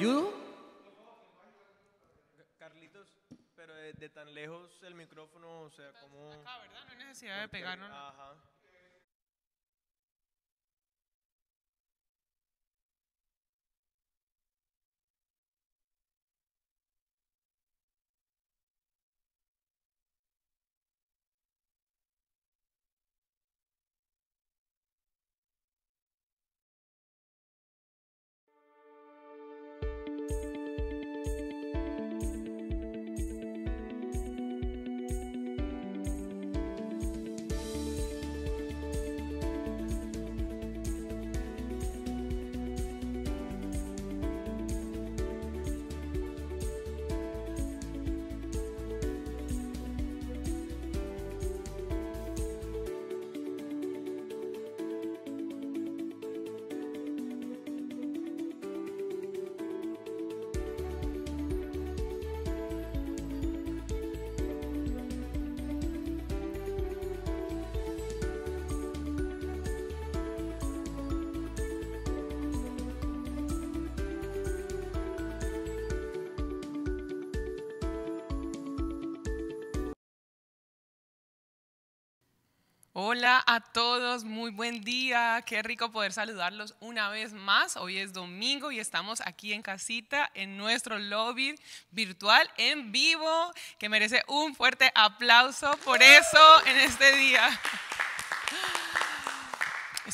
ayudo? Carlitos, pero de, de tan lejos el micrófono, o sea, como... Acá, ¿verdad? No hay necesidad de pegarnos. Ajá. Hola a todos, muy buen día. Qué rico poder saludarlos una vez más. Hoy es domingo y estamos aquí en casita en nuestro lobby virtual en vivo, que merece un fuerte aplauso por eso en este día.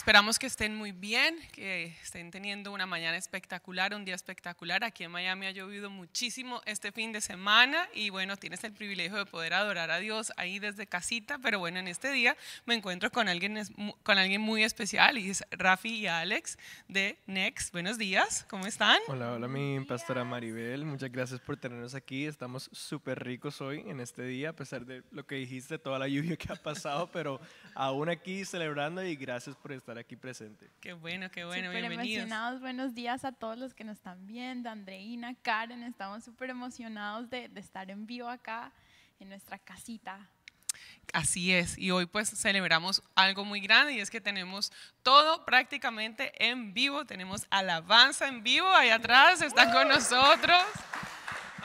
Esperamos que estén muy bien, que estén teniendo una mañana espectacular, un día espectacular. Aquí en Miami ha llovido muchísimo este fin de semana y bueno, tienes el privilegio de poder adorar a Dios ahí desde casita, pero bueno, en este día me encuentro con alguien, con alguien muy especial y es Rafi y Alex de Next. Buenos días, ¿cómo están? Hola, hola mi pastora Maribel, muchas gracias por tenernos aquí. Estamos súper ricos hoy en este día, a pesar de lo que dijiste, toda la lluvia que ha pasado, pero aún aquí celebrando y gracias por estar estar aquí presente. Qué bueno, qué bueno, super bienvenidos. emocionados, buenos días a todos los que nos están viendo, Andreina, Karen, estamos súper emocionados de, de estar en vivo acá en nuestra casita. Así es, y hoy pues celebramos algo muy grande y es que tenemos todo prácticamente en vivo, tenemos alabanza en vivo, ahí atrás están con nosotros.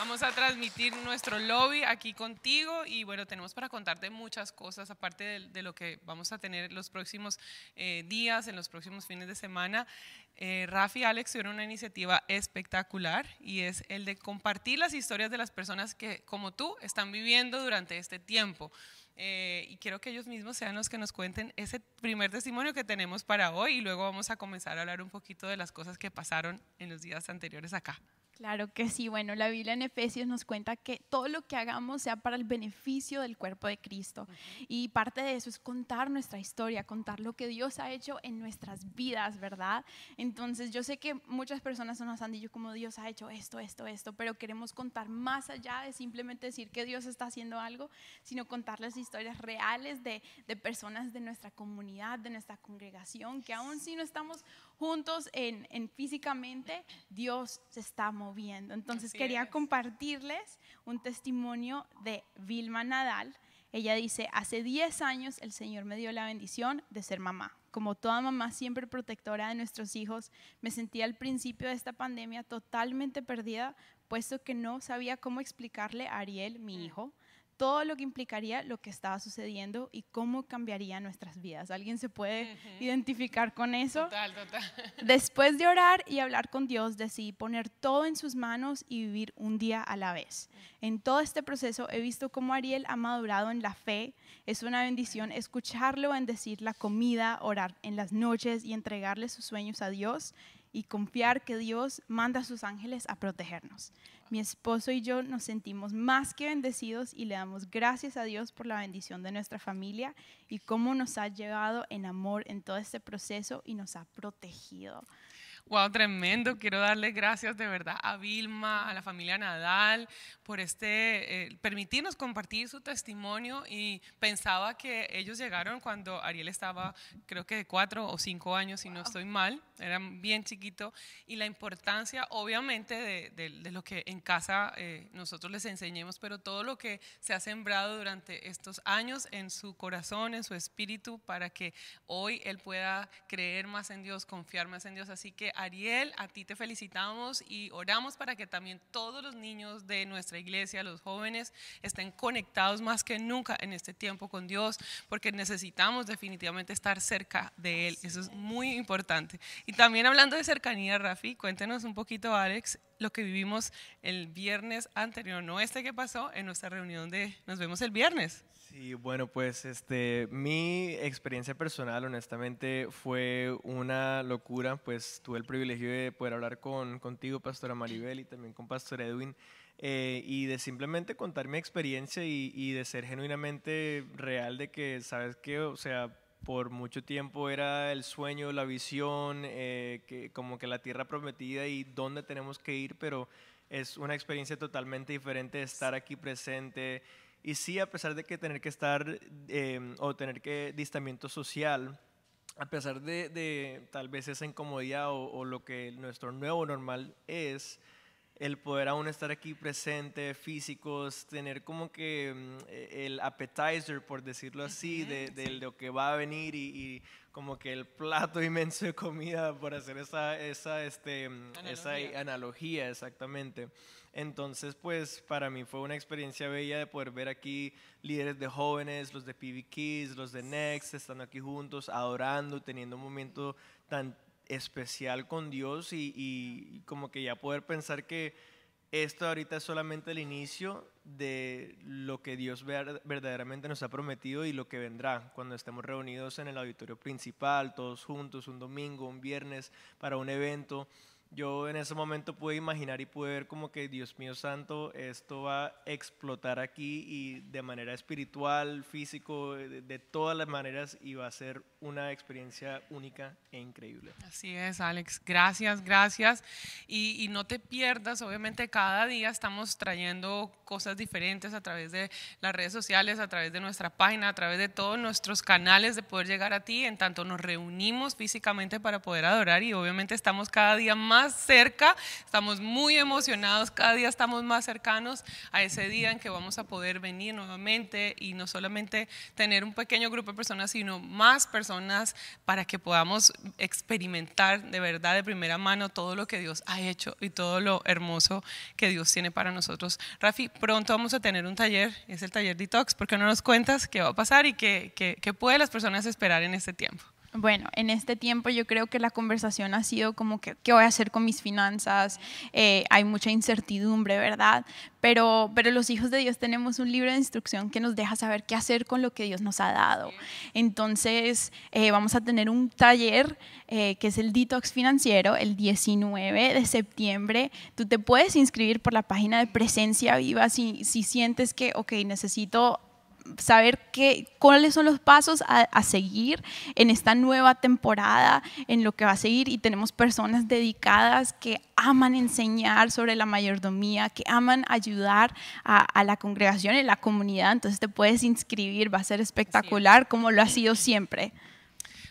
Vamos a transmitir nuestro lobby aquí contigo y bueno, tenemos para contarte muchas cosas aparte de, lo que vamos a tener los próximos eh, días, en los próximos fines de semana. Eh, Rafi y Alex tuvieron una iniciativa espectacular y es el de compartir las historias de las personas que como tú están viviendo durante este tiempo. Eh, y quiero que ellos mismos sean los que nos cuenten ese primer testimonio que tenemos para hoy y luego vamos a comenzar a hablar un poquito de las cosas que pasaron en los días anteriores acá. Claro que sí. Bueno, la Biblia en Efesios nos cuenta que todo lo que hagamos sea para el beneficio del cuerpo de Cristo. Y parte de eso es contar nuestra historia, contar lo que Dios ha hecho en nuestras vidas, ¿verdad? Entonces, yo sé que muchas personas nos han dicho como Dios ha hecho esto, esto, esto, pero queremos contar más allá de simplemente decir que Dios está haciendo algo, sino contarles historias reales de, de personas de nuestra comunidad, de nuestra congregación, que aún si no estamos juntos en, en físicamente, Dios se está moviendo. Entonces quería compartirles un testimonio de Vilma Nadal. Ella dice, hace 10 años el Señor me dio la bendición de ser mamá. Como toda mamá siempre protectora de nuestros hijos, me sentí al principio de esta pandemia totalmente perdida, puesto que no sabía cómo explicarle a Ariel, mi mm. hijo, todo lo que implicaría lo que estaba sucediendo y cómo cambiaría nuestras vidas. ¿Alguien se puede identificar con eso? Total, total. Después de orar y hablar con Dios, decidí poner todo en sus manos y vivir un día a la vez. En todo este proceso he visto cómo Ariel ha madurado en la fe. Es una bendición escucharlo bendecir la comida, orar en las noches y entregarle sus sueños a Dios y confiar que Dios manda a sus ángeles a protegernos. Mi esposo y yo nos sentimos más que bendecidos y le damos gracias a Dios por la bendición de nuestra familia y cómo nos ha llevado en amor en todo este proceso y nos ha protegido. Wow, tremendo. Quiero darle gracias de verdad a Vilma, a la familia Nadal, por este, eh, permitirnos compartir su testimonio y pensaba que ellos llegaron cuando Ariel estaba, creo que de cuatro o cinco años, si no estoy mal, eran bien chiquito, y la importancia obviamente de, de, lo que en casa eh, nosotros les enseñemos, pero todo lo que se ha sembrado durante estos años en su corazón, en su espíritu, para que hoy él pueda creer más en Dios, confiar más en Dios. Así que que Ariel, a ti te felicitamos y oramos para que también todos los niños de nuestra iglesia, los jóvenes, estén conectados más que nunca en este tiempo con Dios, porque necesitamos definitivamente estar cerca de Él. Eso es muy importante. Y también hablando de cercanía, Rafi, cuéntenos un poquito, Alex, lo que vivimos el viernes anterior, no este que pasó en nuestra reunión de Nos vemos el viernes. Sí, bueno, pues este, mi experiencia personal, honestamente, fue una locura. Pues tuve el privilegio de poder hablar con, contigo, Pastora Maribel, y también con Pastor Edwin, eh, y de simplemente contar mi experiencia y, de ser genuinamente real de que, ¿sabes qué? O sea, por mucho tiempo era el sueño, la visión, eh, que, como que la tierra prometida y dónde tenemos que ir, pero es una experiencia totalmente diferente estar aquí presente y sí, a pesar de que tener que estar em, o tener que distamiento social, a pesar de, de tal vez esa incomodidad o, o, lo que nuestro nuevo normal es, el poder aún estar aquí presente, físicos, tener como que mm, e, el appetizer, por decirlo así, de, de lo que va a venir y, y, como que el plato inmenso de comida, por hacer esa, esa, este, mm, analogía. esa analogía exactamente. Entonces, pues para mí fue una experiencia bella de poder ver aquí líderes de jóvenes, los de PB Kids, los de Next, estando aquí juntos, adorando, teniendo un momento tan especial con Dios y, como que ya poder pensar que esto ahorita es solamente el inicio de lo que Dios verdaderamente nos ha prometido y lo que vendrá cuando estemos reunidos en el auditorio principal, todos juntos, un domingo, un viernes, para un evento yo en ese momento pude imaginar y pude ver como que, Dios mío santo, esto va a explotar aquí y de manera espiritual, físico, de, todas las maneras y va a ser una experiencia única e increíble. Así es, Alex. Gracias, gracias. Y no te pierdas, obviamente cada día estamos trayendo cosas diferentes a través de las redes sociales, a través de nuestra página, a través de todos nuestros canales de poder llegar a ti, en tanto nos reunimos físicamente para poder adorar y obviamente estamos cada día más cerca, estamos muy emocionados, cada día estamos más cercanos a ese día en que vamos a poder venir nuevamente y no solamente tener un pequeño grupo de personas, sino más personas para que podamos experimentar de verdad de primera mano todo lo que Dios ha hecho y todo lo hermoso que Dios tiene para nosotros. Rafi, pronto vamos a tener un taller, es el taller Detox, ¿por qué no nos cuentas qué va a pasar y qué, qué, qué pueden las personas esperar en este tiempo? Bueno, en este tiempo yo creo que la conversación ha sido como que, ¿qué voy a hacer con mis finanzas? Eh, hay mucha incertidumbre, ¿verdad? Pero, pero los hijos de Dios tenemos un libro de instrucción que nos deja saber qué hacer con lo que Dios nos ha dado. Entonces, eh, vamos a tener un taller eh, que es el Detox Financiero el 19 de septiembre. Tú te puedes inscribir por la página de Presencia Viva si, si sientes que, ok, necesito saber qué, cuáles son los pasos a, a, seguir en esta nueva temporada, en lo que va a seguir. Y tenemos personas dedicadas que aman enseñar sobre la mayordomía, que aman ayudar a, a la congregación y la comunidad. Entonces te puedes inscribir, va a ser espectacular como lo ha sido siempre.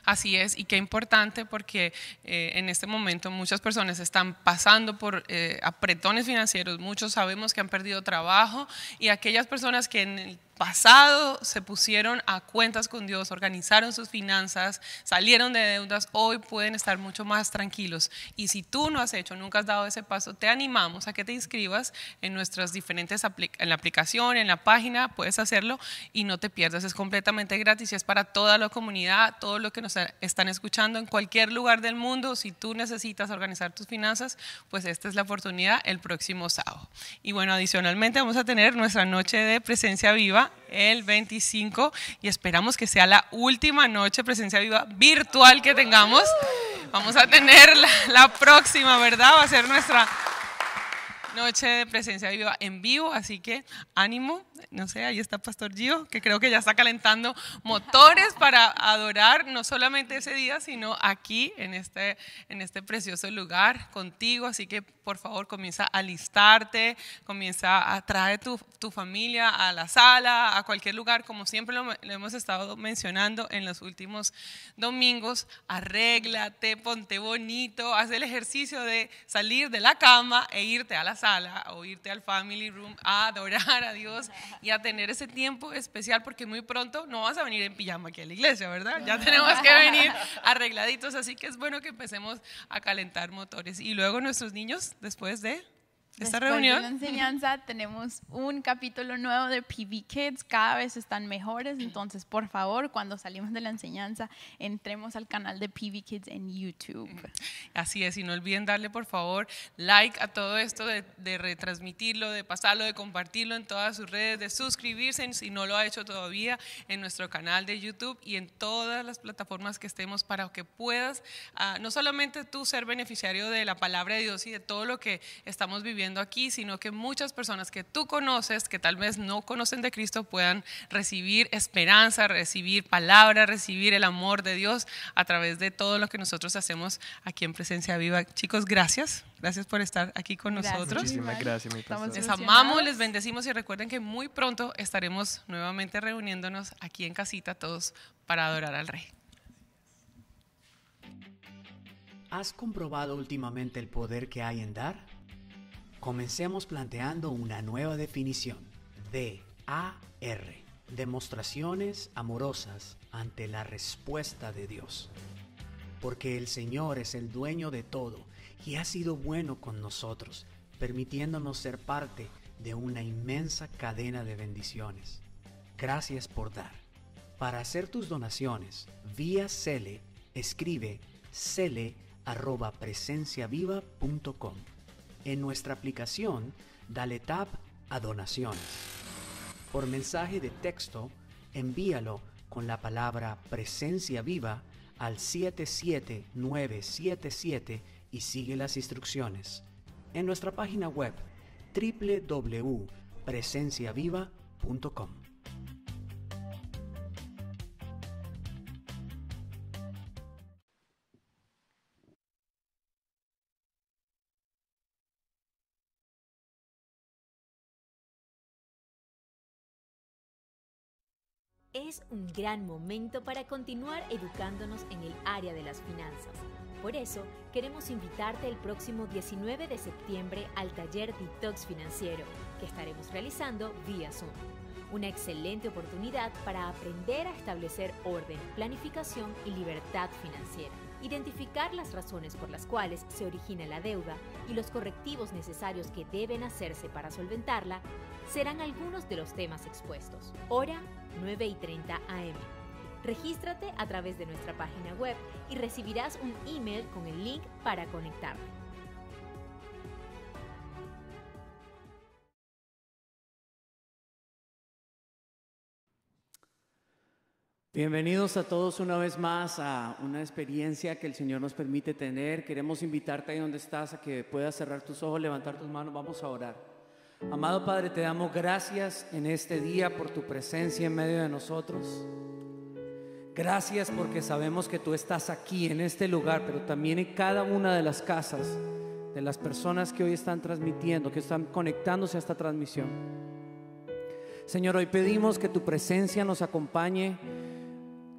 Así es, y qué importante porque eh, en este momento muchas personas están pasando por eh, apretones financieros, muchos sabemos que han perdido trabajo y aquellas personas que en el pasado se pusieron a cuentas con Dios, organizaron sus finanzas, salieron de deudas, hoy pueden estar mucho más tranquilos. Y si tú no has hecho, nunca has dado ese paso, te animamos a que te inscribas en nuestras diferentes, en la aplicación, en la página, puedes hacerlo y no te pierdas, es completamente gratis y es para toda la comunidad, todo lo que nos están escuchando en cualquier lugar del mundo. Si tú necesitas organizar tus finanzas, pues esta es la oportunidad el próximo sábado. Y bueno, adicionalmente vamos a tener nuestra noche de presencia viva el 25 y esperamos que sea la última noche presencia viva virtual que tengamos. Vamos a tener la, próxima, ¿verdad? Va a ser nuestra noche de presencia viva en vivo, así que ánimo, no sé, ahí está Pastor Gio, que creo que ya está calentando motores para adorar no solamente ese día, sino aquí en este, en este precioso lugar contigo, así que por favor comienza a listarte, comienza a traer tu, tu familia a la sala, a cualquier lugar, como siempre lo, lo hemos estado mencionando en los últimos domingos, arréglate, ponte bonito, haz el ejercicio de salir de la cama e irte a la sala o irte al family room a adorar a Dios y a tener ese tiempo especial porque muy pronto no vas a venir en pijama aquí a la iglesia, ¿verdad? Ya tenemos que venir arregladitos, así que es bueno que empecemos a calentar motores. Y luego nuestros niños, después de esta Después reunión, de la enseñanza tenemos un capítulo nuevo de PV Kids, cada vez están mejores, entonces por favor, cuando salimos de la enseñanza, entremos al canal de PV Kids en YouTube. Así es, y no olviden darle por favor like a todo esto, de, de retransmitirlo, de pasarlo, de compartirlo en todas sus redes, de suscribirse si no lo ha hecho todavía en nuestro canal de YouTube y en todas las plataformas que estemos para que puedas, ah, no solamente tú ser beneficiario de la palabra de Dios y de todo lo que estamos viviendo aquí, sino que muchas personas que tú conoces, que tal vez no conocen de Cristo, puedan recibir esperanza, recibir palabra, recibir el amor de Dios a través de todo lo que nosotros hacemos aquí en Presencia Viva. Chicos, gracias. Gracias por estar aquí con Gracias. nosotros. Muchísimas gracias, mi pastor. Les amamos, les bendecimos y recuerden que muy pronto estaremos nuevamente reuniéndonos aquí en casita todos para adorar al Rey. ¿Has comprobado últimamente el poder que hay en dar? Comencemos planteando una nueva definición. D-A-R. Demostraciones amorosas ante la respuesta de Dios. Porque el Señor es el dueño de todo y ha sido bueno con nosotros, permitiéndonos ser parte de una inmensa cadena de bendiciones. Gracias por dar. Para hacer tus donaciones vía Cele, escribe cele@presenciaviva.com. En nuestra aplicación, dale tap a donaciones. Por mensaje de texto, envíalo con la palabra presencia viva al 77977 y sigue las instrucciones. En nuestra página web www.presenciaviva.com. Es un gran momento para continuar educándonos en el área de las finanzas. Por eso, queremos invitarte el próximo 19 de septiembre al taller Detox Financiero, que estaremos realizando vía Zoom. Una excelente oportunidad para aprender a establecer orden, planificación y libertad financiera. Identificar las razones por las cuales se origina la deuda y los correctivos necesarios que deben hacerse para solventarla serán algunos de los temas expuestos. Hora 9 y 30 am. Regístrate a través de nuestra página web y recibirás un email con el link para conectarte. Bienvenidos a todos una vez más a una experiencia que el Señor nos permite tener. Queremos invitarte ahí donde estás a que puedas cerrar tus ojos, levantar tus manos, vamos a orar. Amado Padre, te damos gracias en este día por tu presencia en medio de nosotros. Gracias porque sabemos que tú estás aquí en este lugar, pero también en cada una de las casas de las personas que hoy están transmitiendo, que están conectándose a esta transmisión. Señor, hoy pedimos que tu presencia nos acompañe.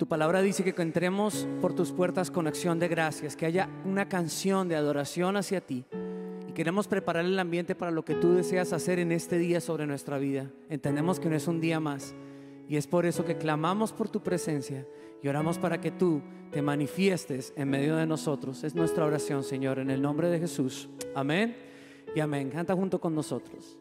Tu palabra dice que entremos por tus puertas con acción de gracias, que haya una canción de adoración hacia ti. Y queremos preparar el ambiente para lo que tú deseas hacer en este día sobre nuestra vida. Entendemos que no es un día más. Y es por eso que clamamos por tu presencia y oramos para que tú te manifiestes en medio de nosotros. Es nuestra oración, Señor, en el nombre de Jesús. Amén y amén. Canta junto con nosotros.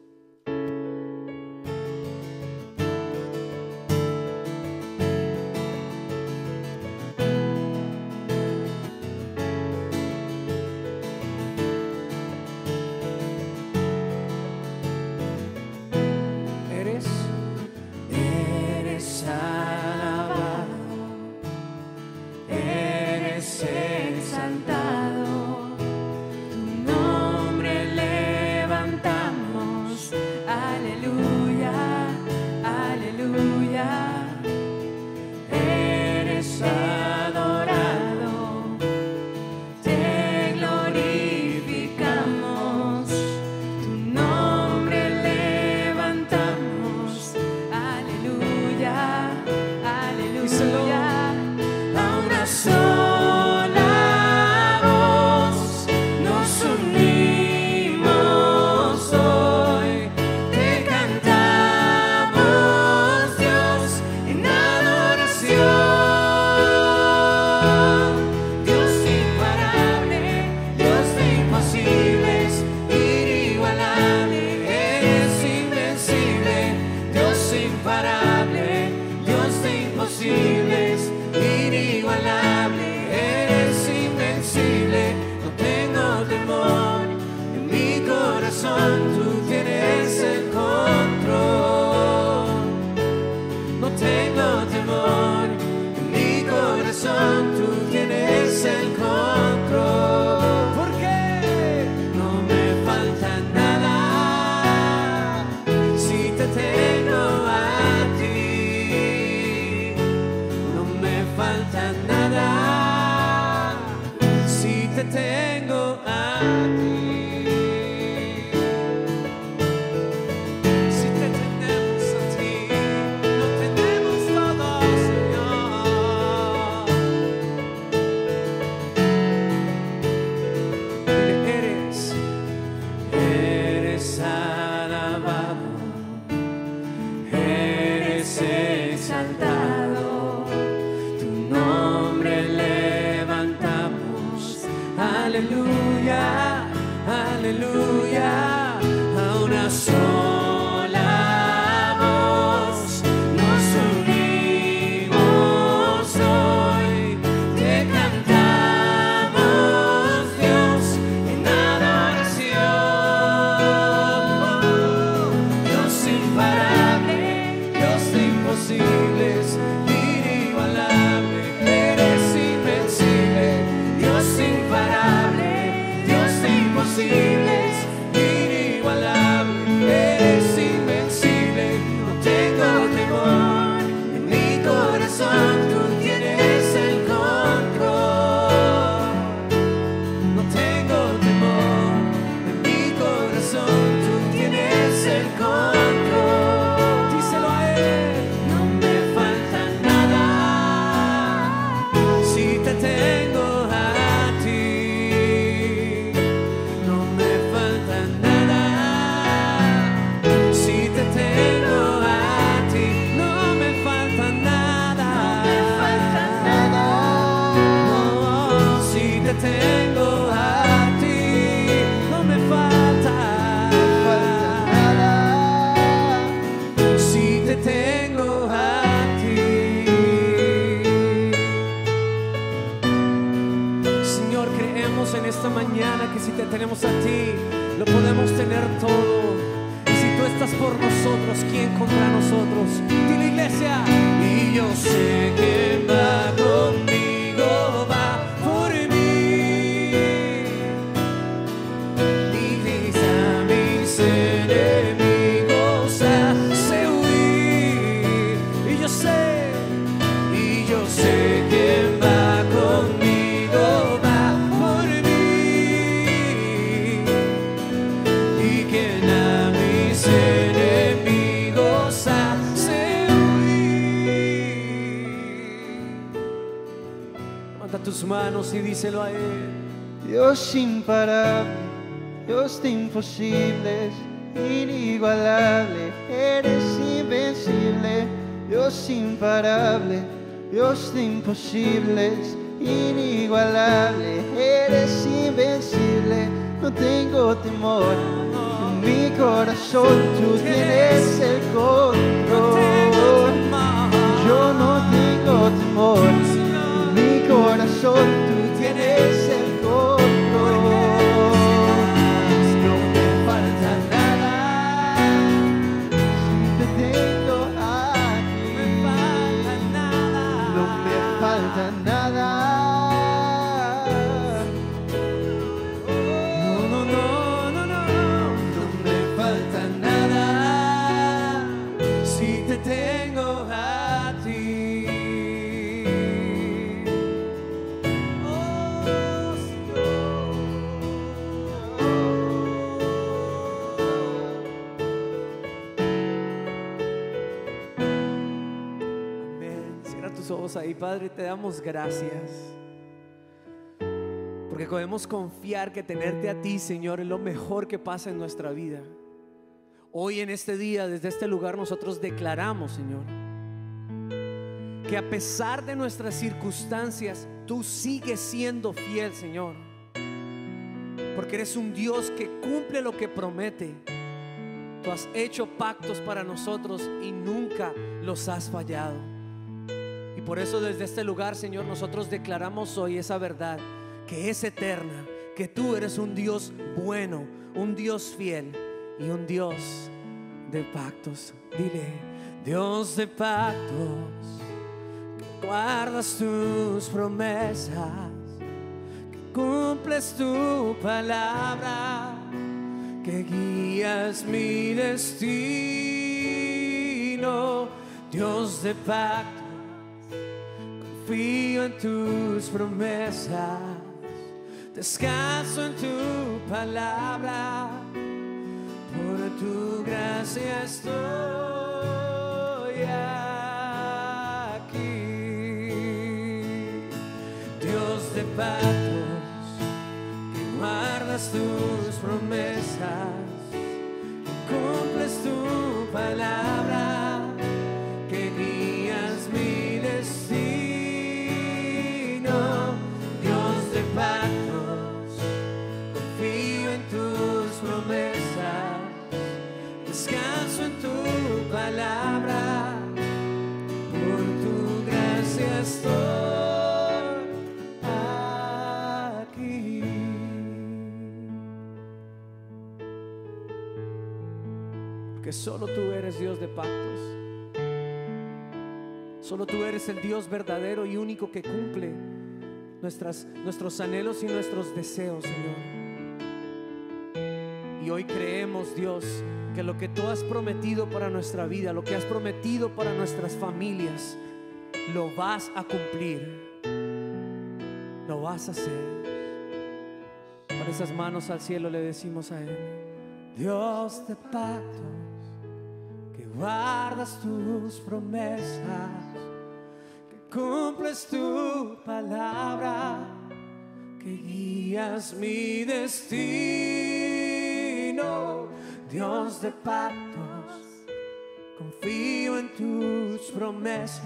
Y díselo a Él. Dios imparable, Dios de imposibles, inigualable, eres invencible. Dios imparable, Dios de imposibles, inigualable, eres invencible. No tengo temor, en mi corazón tú tienes el control. Padre, te damos gracias. Porque podemos confiar que tenerte a ti, Señor, es lo mejor que pasa en nuestra vida. Hoy en este día, desde este lugar, nosotros declaramos, Señor, que a pesar de nuestras circunstancias, tú sigues siendo fiel, Señor. Porque eres un Dios que cumple lo que promete. Tú has hecho pactos para nosotros y nunca los has fallado. Por eso desde este lugar, Señor, nosotros declaramos hoy esa verdad, que es eterna, que tú eres un Dios bueno, un Dios fiel y un Dios de pactos. Dile, Dios de pactos, que guardas tus promesas, que cumples tu palabra, que guías mi destino. Dios de pactos confío en tus promesas, descanso en tu palabra. Por tu gracia estoy Solo tú eres el Dios verdadero y único que cumple nuestras, nuestros anhelos y nuestros deseos, Señor. Y hoy creemos, Dios, que lo que tú has prometido para nuestra vida, lo que has prometido para nuestras familias, lo vas a cumplir. Lo vas a hacer. Con esas manos al cielo le decimos a Él, Dios de pactos, que guardas tus promesas, cumples tu palabra que guías mi destino, Dios de pactos, confío en tus promesas,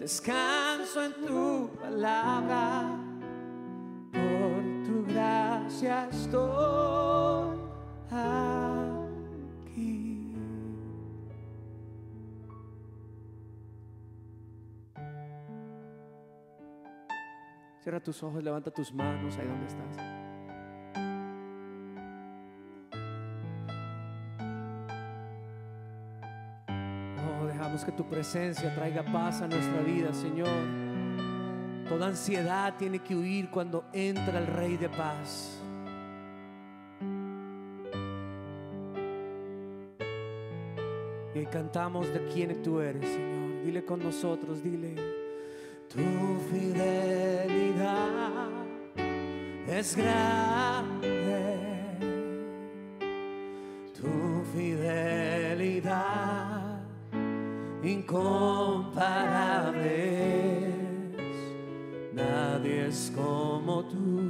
descanso en tu palabra, por tu gracia estoy Cierra tus ojos, levanta tus manos ahí donde estás. Oh, dejamos que tu presencia traiga paz a nuestra vida, Señor. Toda ansiedad tiene que huir cuando entra el Rey de paz. Y cantamos de quién tú eres, Señor. Dile con nosotros, dile. Tu fidelidad es grande. Tu fidelidad incomparable. Nadie es como tú,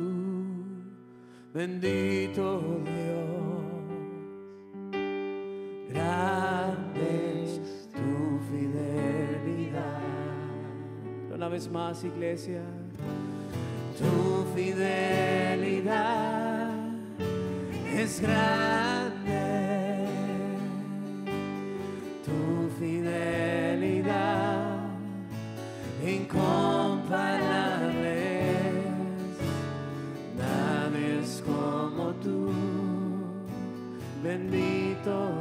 bendito Dios. Vez más, iglesia. Tu fidelidad es grande. Tu fidelidad incomparable. Nadie es como tú, bendito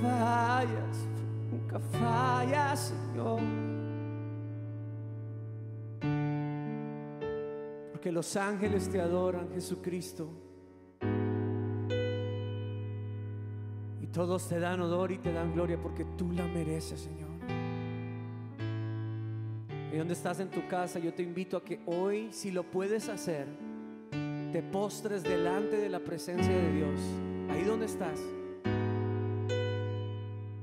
fallas, nunca fallas, Señor. los ángeles te adoran, Jesucristo. Y todos te dan honor y te dan gloria porque tú la mereces, Señor. Y donde estás en tu casa, yo te invito a que hoy, si lo puedes hacer, te postres delante de la presencia de Dios. Ahí donde estás.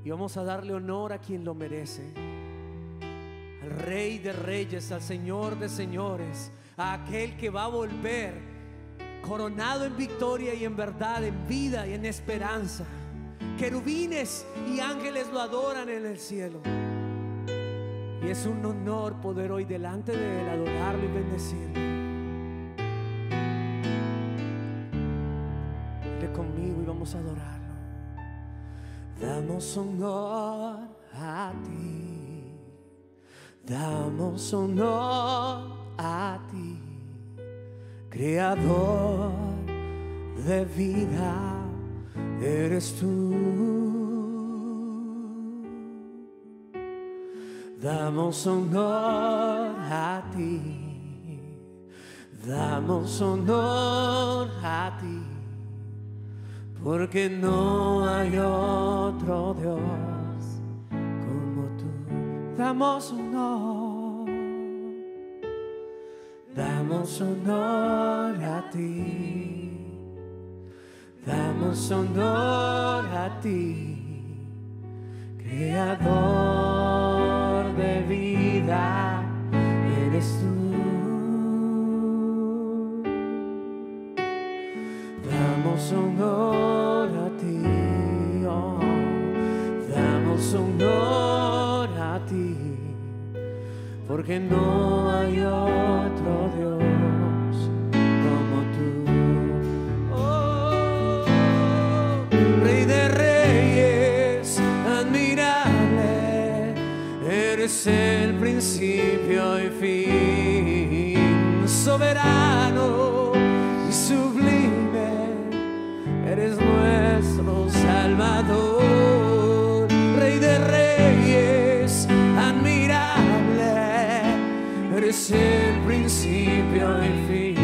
Y vamos a darle honor a quien lo merece. Al Rey de Reyes, al Señor de Señores, a aquel que va a volver coronado en victoria y en verdad, en vida y en esperanza. Querubines y ángeles lo adoran en el cielo. Y es un honor poder hoy delante de Él adorarlo y bendecirlo. Honor a ti. Damos honor a ti, creador de vida, eres tú. Damos honor a ti, damos honor a ti, porque no hay otro Dios como tú. Damos honor, damos honor a ti, damos honor a ti, creador de vida eres tú. Damos honor honor a ti, porque no hay otro Dios como tú. Oh, Rey de Reyes, admirable, eres el principio y fin, soberano y sublime, eres nuestro Salvador, eres el principio y fin,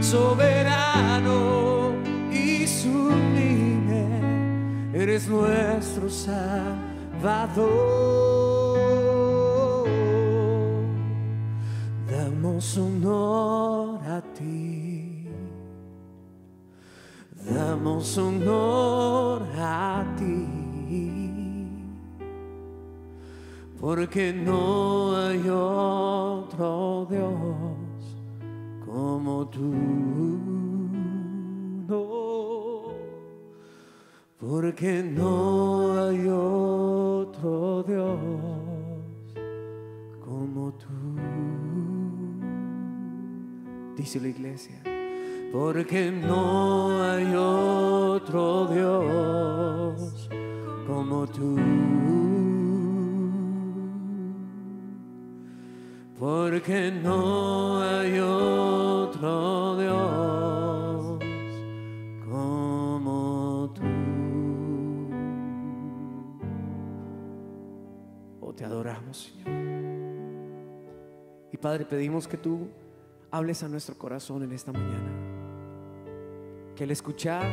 soberano y sublime, eres nuestro Salvador. Damos honor a ti, damos honor a ti, porque no hay otro Dios como tú. No, porque no hay otro Dios como tú. Dice la iglesia, porque no hay otro Dios como tú. Porque no hay otro Dios como tú. Oh, te adoramos, Señor. Y Padre, pedimos que tú hables a nuestro corazón en esta mañana. Que al escuchar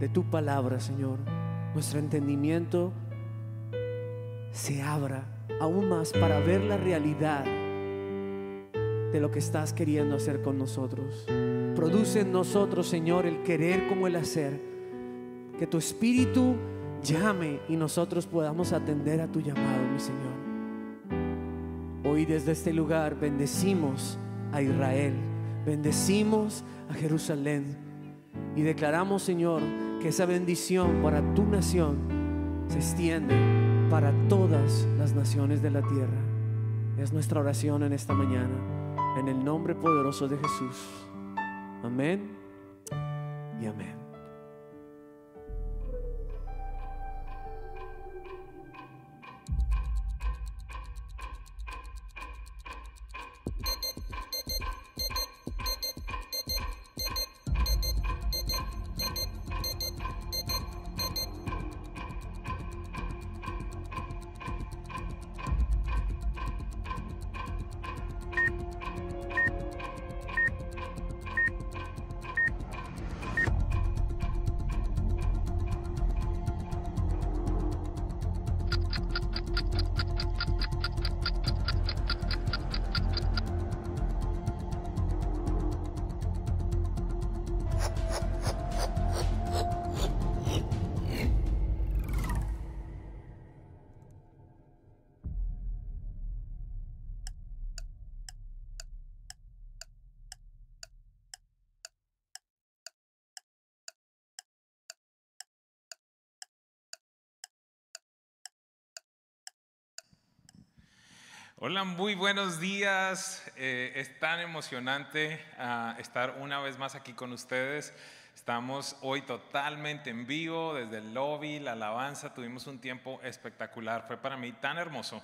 de tu palabra, Señor, nuestro entendimiento se abra aún más para ver la realidad de lo que estás queriendo hacer con nosotros. Produce en nosotros, Señor, el querer como el hacer. Que tu espíritu llame y nosotros podamos atender a tu llamado, mi Señor. Hoy desde este lugar bendecimos a Israel, bendecimos a Jerusalén y declaramos, Señor, que esa bendición para tu nación se extiende para todas las naciones de la tierra. Es nuestra oración en esta mañana, en el nombre poderoso de Jesús. Amén y amén. Hola, muy buenos días. Eh, es tan emocionante ah, estar una vez más aquí con ustedes. Estamos hoy totalmente en vivo desde el lobby, la alabanza. Tuvimos un tiempo espectacular. Fue para mí tan hermoso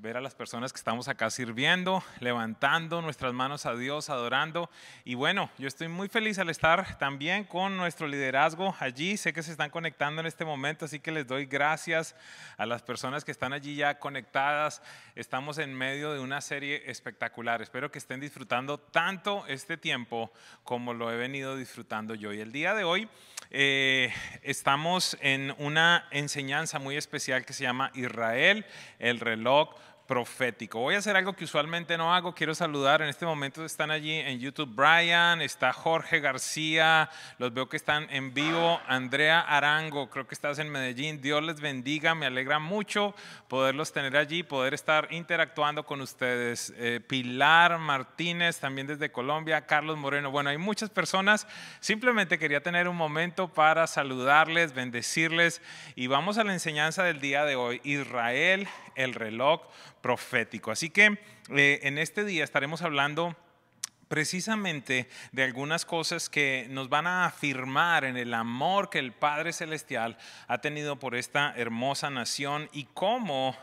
ver a las personas que estamos acá sirviendo, levantando nuestras manos a Dios, adorando. Y bueno, yo estoy muy feliz al estar también con nuestro liderazgo allí. Sé que se están conectando en este momento, así que les doy gracias a las personas que están allí ya conectadas. Estamos en medio de una serie espectacular. Espero que estén disfrutando tanto este tiempo como lo he venido disfrutando yo. Y el día de hoy eh, estamos en una enseñanza muy especial que se llama Israel, el reloj profético. Voy a hacer algo que usualmente no hago. Quiero saludar. En este momento están allí en YouTube Brian, está Jorge García, los veo que están en vivo. Andrea Arango, creo que estás en Medellín. Dios les bendiga. Me alegra mucho poderlos tener allí, poder estar interactuando con ustedes. Eh, Pilar Martínez, también desde Colombia. Carlos Moreno. Bueno, hay muchas personas. Simplemente quería tener un momento para saludarles, bendecirles. Y vamos a la enseñanza del día de hoy. Israel, el reloj profético. Así que eh, en este día estaremos hablando precisamente de algunas cosas que nos van a afirmar en el amor que el Padre Celestial ha tenido por esta hermosa nación y cómo,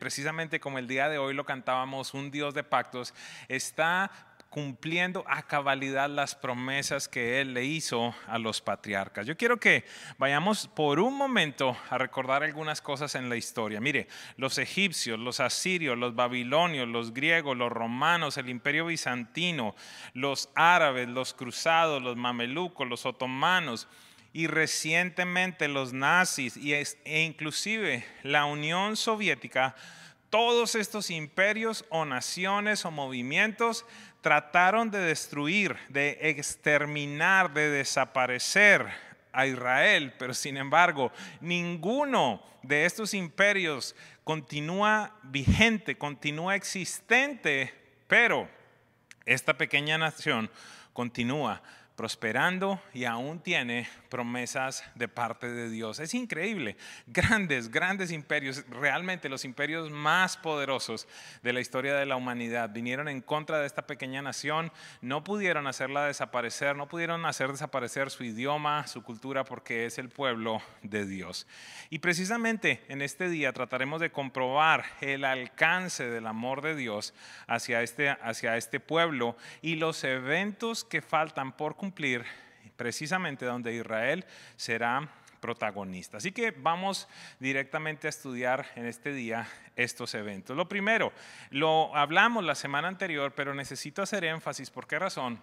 precisamente como el día de hoy lo cantábamos, un Dios de pactos, está cumpliendo a cabalidad las promesas que Él le hizo a los patriarcas. Yo quiero que vayamos por un momento a recordar algunas cosas en la historia. Mire, los egipcios, los asirios, los babilonios, los griegos, los romanos, el imperio bizantino, los árabes, los cruzados, los mamelucos, los otomanos, y recientemente los nazis e inclusive la Unión Soviética, todos estos imperios o naciones o movimientos trataron de destruir, de exterminar, de desaparecer a Israel, pero sin embargo, ninguno de estos imperios continúa vigente, continúa existente, pero esta pequeña nación continúa prosperando y aún tiene promesas de parte de Dios. Es increíble. Grandes, grandes imperios, realmente los imperios más poderosos de la historia de la humanidad vinieron en contra de esta pequeña nación, no pudieron hacerla desaparecer, no pudieron hacer desaparecer su idioma, su cultura, porque es el pueblo de Dios. Y precisamente en este día trataremos de comprobar el alcance del amor de Dios hacia este, hacia este pueblo y los eventos que faltan por cumplir precisamente donde Israel será protagonista. Así que vamos directamente a estudiar en este día estos eventos. Lo primero, lo hablamos la semana anterior, pero necesito hacer énfasis. ¿Por qué razón?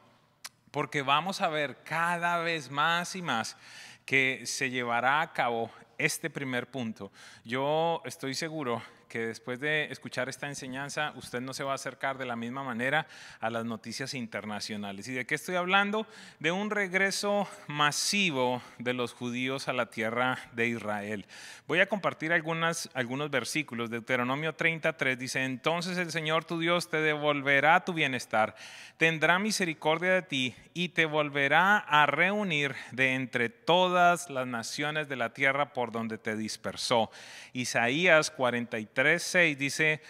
Porque vamos a ver cada vez más y más que se llevará a cabo este primer punto. Yo estoy seguro que después de escuchar esta enseñanza usted no se va a acercar de la misma manera a las noticias internacionales. ¿Y de qué estoy hablando? De un regreso masivo de los judíos a la tierra de Israel. Voy a compartir algunos versículos. Deuteronomio 33 dice, entonces el Señor tu Dios te devolverá tu bienestar, tendrá misericordia de ti y te volverá a reunir de entre todas las naciones de la tierra por donde te dispersó. Isaías 43 3.6 dice,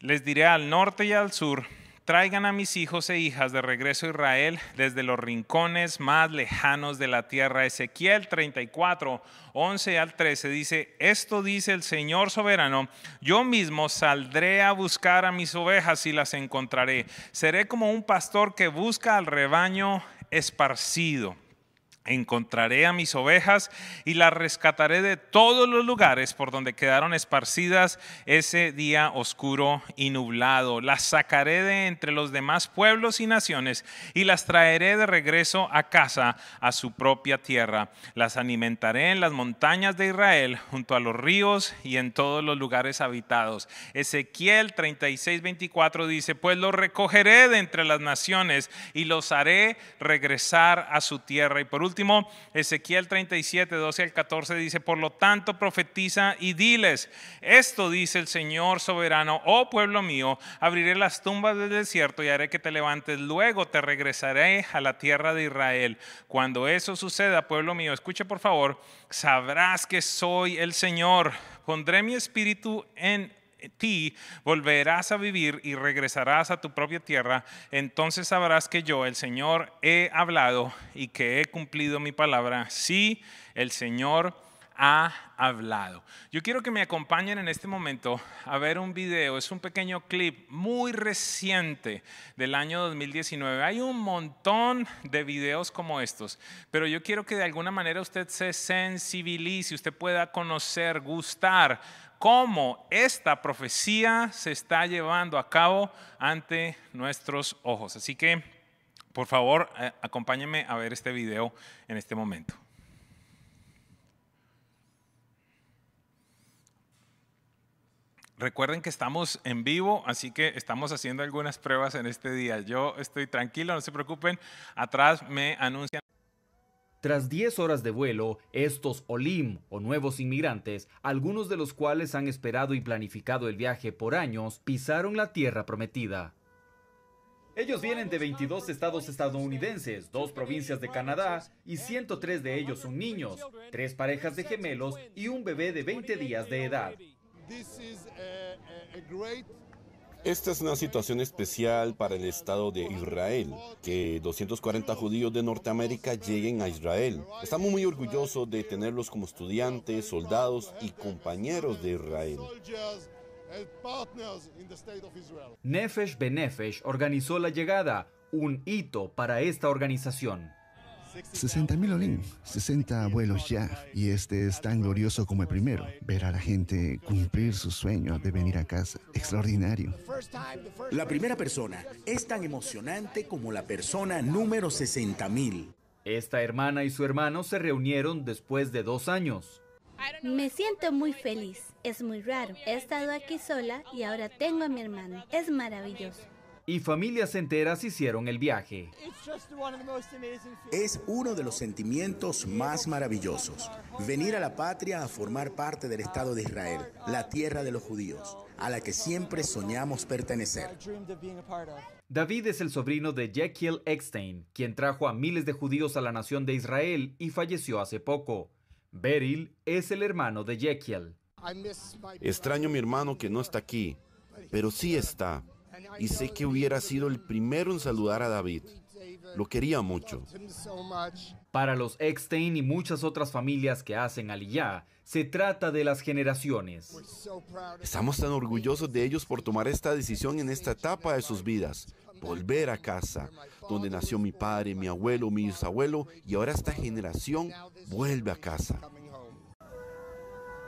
les diré al norte y al sur, traigan a mis hijos e hijas de regreso a Israel desde los rincones más lejanos de la tierra. Ezequiel 34, 11 al 13 dice, esto dice el Señor soberano, yo mismo saldré a buscar a mis ovejas y las encontraré. Seré como un pastor que busca al rebaño esparcido. Encontraré a mis ovejas y las rescataré de todos los lugares por donde quedaron esparcidas ese día oscuro y nublado. Las sacaré de entre los demás pueblos y naciones y las traeré de regreso a casa, a su propia tierra. Las alimentaré en las montañas de Israel, junto a los ríos y en todos los lugares habitados. Ezequiel 36, 24 dice, pues los recogeré de entre las naciones y los haré regresar a su tierra. Y por último, último, Ezequiel 37, 12 al 14 dice, por lo tanto profetiza y diles, esto dice el Señor soberano, oh pueblo mío, abriré las tumbas del desierto y haré que te levantes, luego te regresaré a la tierra de Israel. Cuando eso suceda, pueblo mío, escuche por favor, sabrás que soy el Señor, pondré mi espíritu en ti volverás a vivir y regresarás a tu propia tierra, entonces sabrás que yo, el Señor, he hablado y que he cumplido mi palabra. Sí, el Señor ha hablado. Yo quiero que me acompañen en este momento a ver un video, es un pequeño clip muy reciente del año 2019. Hay un montón de videos como estos, pero yo quiero que de alguna manera usted se sensibilice, usted pueda conocer, gustar cómo esta profecía se está llevando a cabo ante nuestros ojos. Así que, por favor, eh, acompáñenme a ver este video en este momento. Recuerden que estamos en vivo, así que estamos haciendo algunas pruebas en este día. Yo estoy tranquilo, no se preocupen. Atrás me anuncian. Tras 10 horas de vuelo, estos Olim o nuevos inmigrantes, algunos de los cuales han esperado y planificado el viaje por años, pisaron la tierra prometida. Ellos vienen de 22 estados estadounidenses, dos provincias de Canadá y 103 de ellos son niños, tres parejas de gemelos y un bebé de 20 días de edad. Esta es una situación especial para el Estado de Israel, que 240 judíos de Norteamérica lleguen a Israel. Estamos muy orgullosos de tenerlos como estudiantes, soldados y compañeros de Israel. Nefesh Benefesh organizó la llegada, un hito para esta organización. 60 mil Olim, 60 abuelos ya, y este es tan glorioso como el primero. Ver a la gente cumplir su sueño de venir a casa. Extraordinario. La primera persona es tan emocionante como la persona número 60 mil. Esta hermana y su hermano se reunieron después de dos años. Me siento muy feliz. Es muy raro. He estado aquí sola y ahora tengo a mi hermano. Es maravilloso y familias enteras hicieron el viaje. Es uno de los sentimientos más maravillosos. Venir a la patria a formar parte del Estado de Israel, la tierra de los judíos, a la que siempre soñamos pertenecer. David es el sobrino de Jekyll Eckstein, quien trajo a miles de judíos a la nación de Israel y falleció hace poco. Beryl es el hermano de Jekyll. Extraño a mi hermano que no está aquí, pero sí está y sé que hubiera sido el primero en saludar a David. Lo quería mucho. Para los Eckstein y muchas otras familias que hacen Aliyah, se trata de las generaciones. Estamos tan orgullosos de ellos por tomar esta decisión en esta etapa de sus vidas. Volver a casa, donde nació mi padre, mi abuelo, mi bisabuelo, y ahora esta generación vuelve a casa.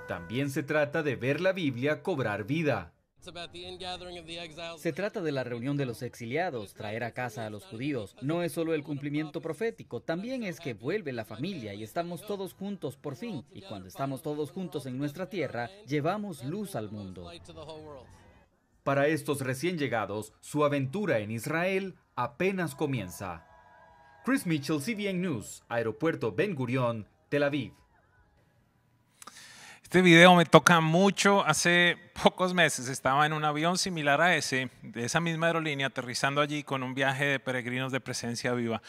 También se trata de ver la Biblia cobrar vida. Se trata de la reunión de los exiliados, traer a casa a los judíos. No es solo el cumplimiento profético, también es que vuelve la familia y estamos todos juntos por fin. Y cuando estamos todos juntos en nuestra tierra, llevamos luz al mundo. Para estos recién llegados, su aventura en Israel apenas comienza. Chris Mitchell, CBN News, Aeropuerto Ben Gurion, Tel Aviv. Este video me toca mucho. Hace pocos meses estaba en un avión similar a ese, de esa misma aerolínea, aterrizando allí con un viaje de peregrinos de presencia viva.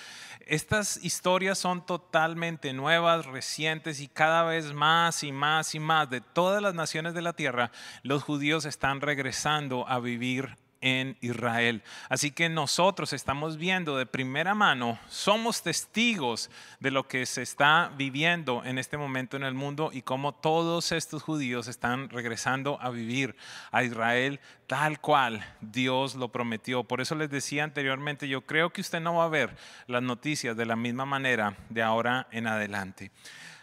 Estas historias son totalmente nuevas, recientes y cada vez más y más y más de todas las naciones de la tierra, los judíos están regresando a vivir en Israel. Así que nosotros estamos viendo de primera mano, somos testigos de lo que se está viviendo en este momento en el mundo y cómo todos estos judíos están regresando a vivir a Israel tal cual Dios lo prometió. Por eso les decía anteriormente, yo creo que usted no va a ver las noticias de la misma manera de ahora en adelante.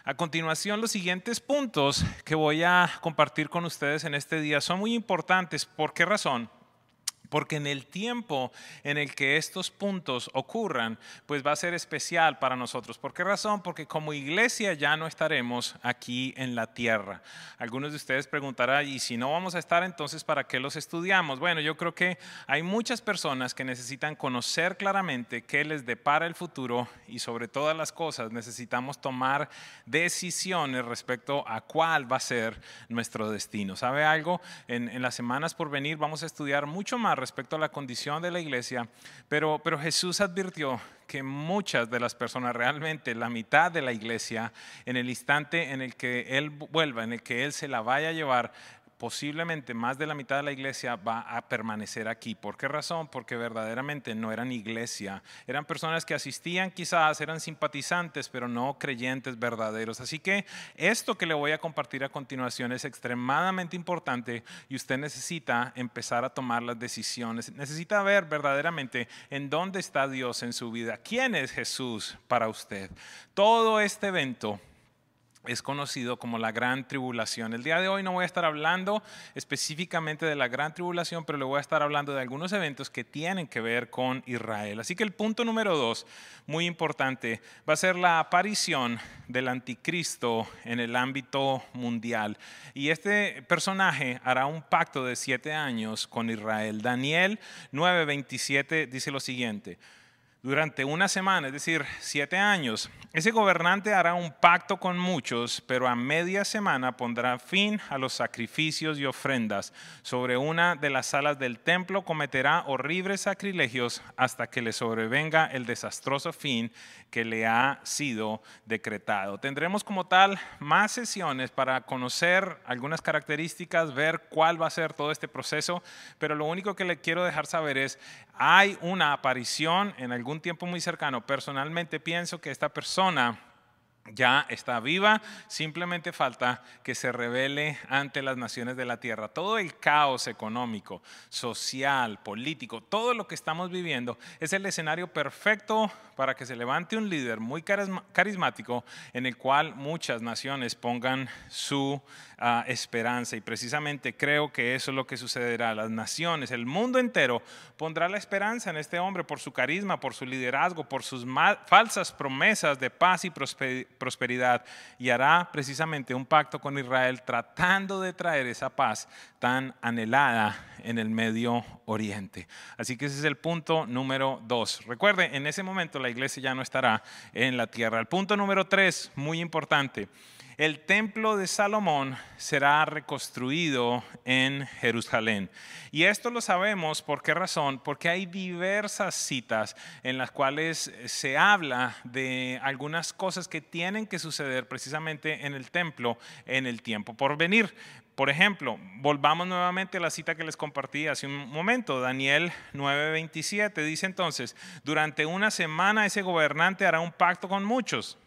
A continuación, los siguientes puntos que voy a compartir con ustedes en este día son muy importantes. ¿Por qué razón? Porque en el tiempo en el que estos puntos ocurran, pues va a ser especial para nosotros. ¿Por qué razón? Porque como iglesia ya no estaremos aquí en la tierra. Algunos de ustedes preguntarán, ¿y si no vamos a estar entonces para qué los estudiamos? Bueno, yo creo que hay muchas personas que necesitan conocer claramente qué les depara el futuro y sobre todas las cosas necesitamos tomar decisiones respecto a cuál va a ser nuestro destino. ¿Sabe algo? En, en las semanas por venir vamos a estudiar mucho más respecto a la condición de la iglesia, pero, pero Jesús advirtió que muchas de las personas, realmente la mitad de la iglesia, en el instante en el que Él vuelva, en el que Él se la vaya a llevar, posiblemente más de la mitad de la iglesia va a permanecer aquí. ¿Por qué razón? Porque verdaderamente no eran iglesia. Eran personas que asistían quizás, eran simpatizantes, pero no creyentes verdaderos. Así que esto que le voy a compartir a continuación es extremadamente importante y usted necesita empezar a tomar las decisiones. Necesita ver verdaderamente en dónde está Dios en su vida. ¿Quién es Jesús para usted? Todo este evento es conocido como la gran tribulación. El día de hoy no voy a estar hablando específicamente de la gran tribulación, pero le voy a estar hablando de algunos eventos que tienen que ver con Israel. Así que el punto número dos, muy importante, va a ser la aparición del anticristo en el ámbito mundial. Y este personaje hará un pacto de siete años con Israel. Daniel 9:27 dice lo siguiente durante una semana, es decir, siete años. Ese gobernante hará un pacto con muchos, pero a media semana pondrá fin a los sacrificios y ofrendas. Sobre una de las salas del templo cometerá horribles sacrilegios hasta que le sobrevenga el desastroso fin que le ha sido decretado. Tendremos como tal más sesiones para conocer algunas características, ver cuál va a ser todo este proceso, pero lo único que le quiero dejar saber es, hay una aparición en algún tiempo muy cercano. Personalmente pienso que esta persona ya está viva, simplemente falta que se revele ante las naciones de la tierra. Todo el caos económico, social, político, todo lo que estamos viviendo es el escenario perfecto para que se levante un líder muy carismático en el cual muchas naciones pongan su ah, esperanza. Y precisamente creo que eso es lo que sucederá. Las naciones, el mundo entero pondrá la esperanza en este hombre por su carisma, por su liderazgo, por sus falsas promesas de paz y prosperidad. Y hará precisamente un pacto con Israel tratando de traer esa paz tan anhelada en el Medio Oriente. Así que ese es el punto número dos. Recuerde, en ese momento la iglesia ya no estará en la tierra. El punto número tres, muy importante. El templo de Salomón será reconstruido en Jerusalén. Y esto lo sabemos por qué razón, porque hay diversas citas en las cuales se habla de algunas cosas que tienen que suceder precisamente en el templo en el tiempo por venir. Por ejemplo, volvamos nuevamente a la cita que les compartí hace un momento, Daniel 9:27 dice entonces, durante una semana ese gobernante hará un pacto con muchos,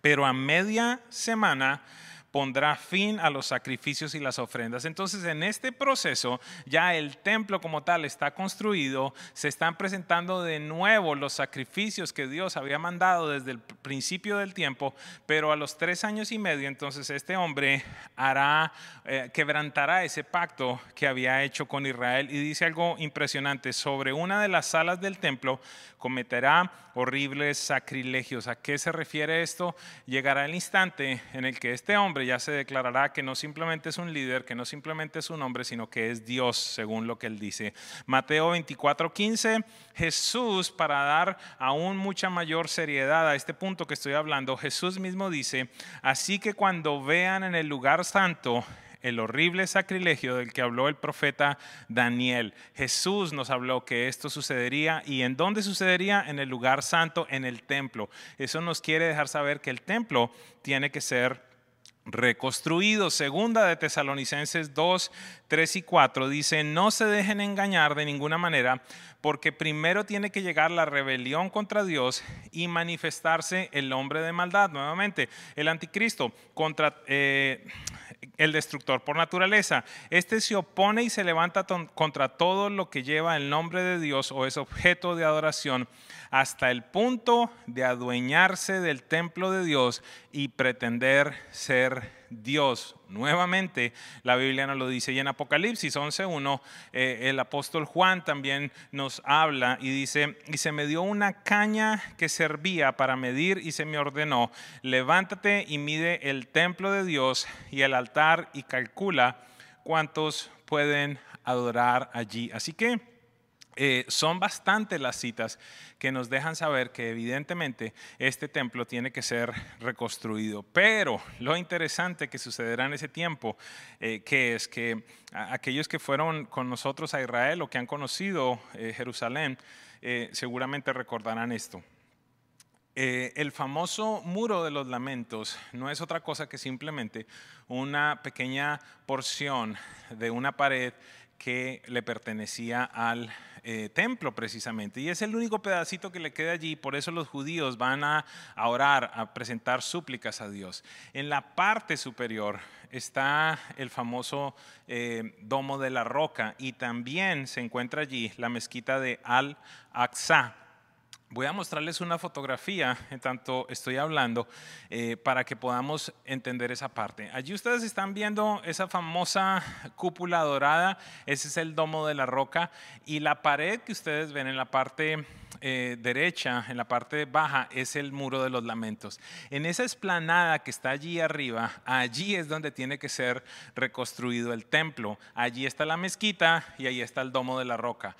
pero a media semana pondrá fin a los sacrificios y las ofrendas. Entonces, en este proceso, ya el templo como tal está construido, se están presentando de nuevo los sacrificios que Dios había mandado desde el principio del tiempo, pero a los tres años y medio, entonces este hombre hará, eh, quebrantará ese pacto que había hecho con Israel y dice algo impresionante, sobre una de las salas del templo cometerá horribles sacrilegios. ¿A qué se refiere esto? Llegará el instante en el que este hombre ya se declarará que no simplemente es un líder, que no simplemente es un hombre, sino que es Dios, según lo que él dice. Mateo 24:15, Jesús, para dar aún mucha mayor seriedad a este punto que estoy hablando, Jesús mismo dice, así que cuando vean en el lugar santo, el horrible sacrilegio del que habló el profeta Daniel. Jesús nos habló que esto sucedería y en dónde sucedería en el lugar santo, en el templo. Eso nos quiere dejar saber que el templo tiene que ser reconstruido. Segunda de Tesalonicenses 2, 3 y 4 dice, no se dejen engañar de ninguna manera, porque primero tiene que llegar la rebelión contra Dios y manifestarse el hombre de maldad. Nuevamente, el anticristo contra eh, el destructor por naturaleza. Este se opone y se levanta contra todo lo que lleva el nombre de Dios o es objeto de adoración hasta el punto de adueñarse del templo de Dios y pretender ser Dios. Nuevamente, la Biblia nos lo dice. Y en Apocalipsis 11.1, eh, el apóstol Juan también nos habla y dice, y se me dio una caña que servía para medir y se me ordenó, levántate y mide el templo de Dios y el altar y calcula cuántos pueden adorar allí. Así que eh, son bastantes las citas que nos dejan saber que evidentemente este templo tiene que ser reconstruido. Pero lo interesante que sucederá en ese tiempo, eh, que es que aquellos que fueron con nosotros a Israel o que han conocido eh, Jerusalén, seguramente recordarán esto. El famoso muro de los lamentos no es otra cosa que simplemente una pequeña porción de una pared que le pertenecía al eh, templo precisamente. Y es el único pedacito que le queda allí, por eso los judíos van a, orar, a presentar súplicas a Dios. En la parte superior está el famoso eh, domo de la roca y también se encuentra allí la mezquita de Al-Aqsa Voy a mostrarles una fotografía en tanto estoy hablando eh, para que podamos entender esa parte. Allí ustedes están viendo esa famosa cúpula dorada, ese es el domo de la roca y la pared que ustedes ven en la parte eh, derecha, en la parte baja, es el muro de los lamentos. En esa esplanada que está allí arriba, allí es donde tiene que ser reconstruido el templo. Allí está la mezquita y ahí está el domo de la roca.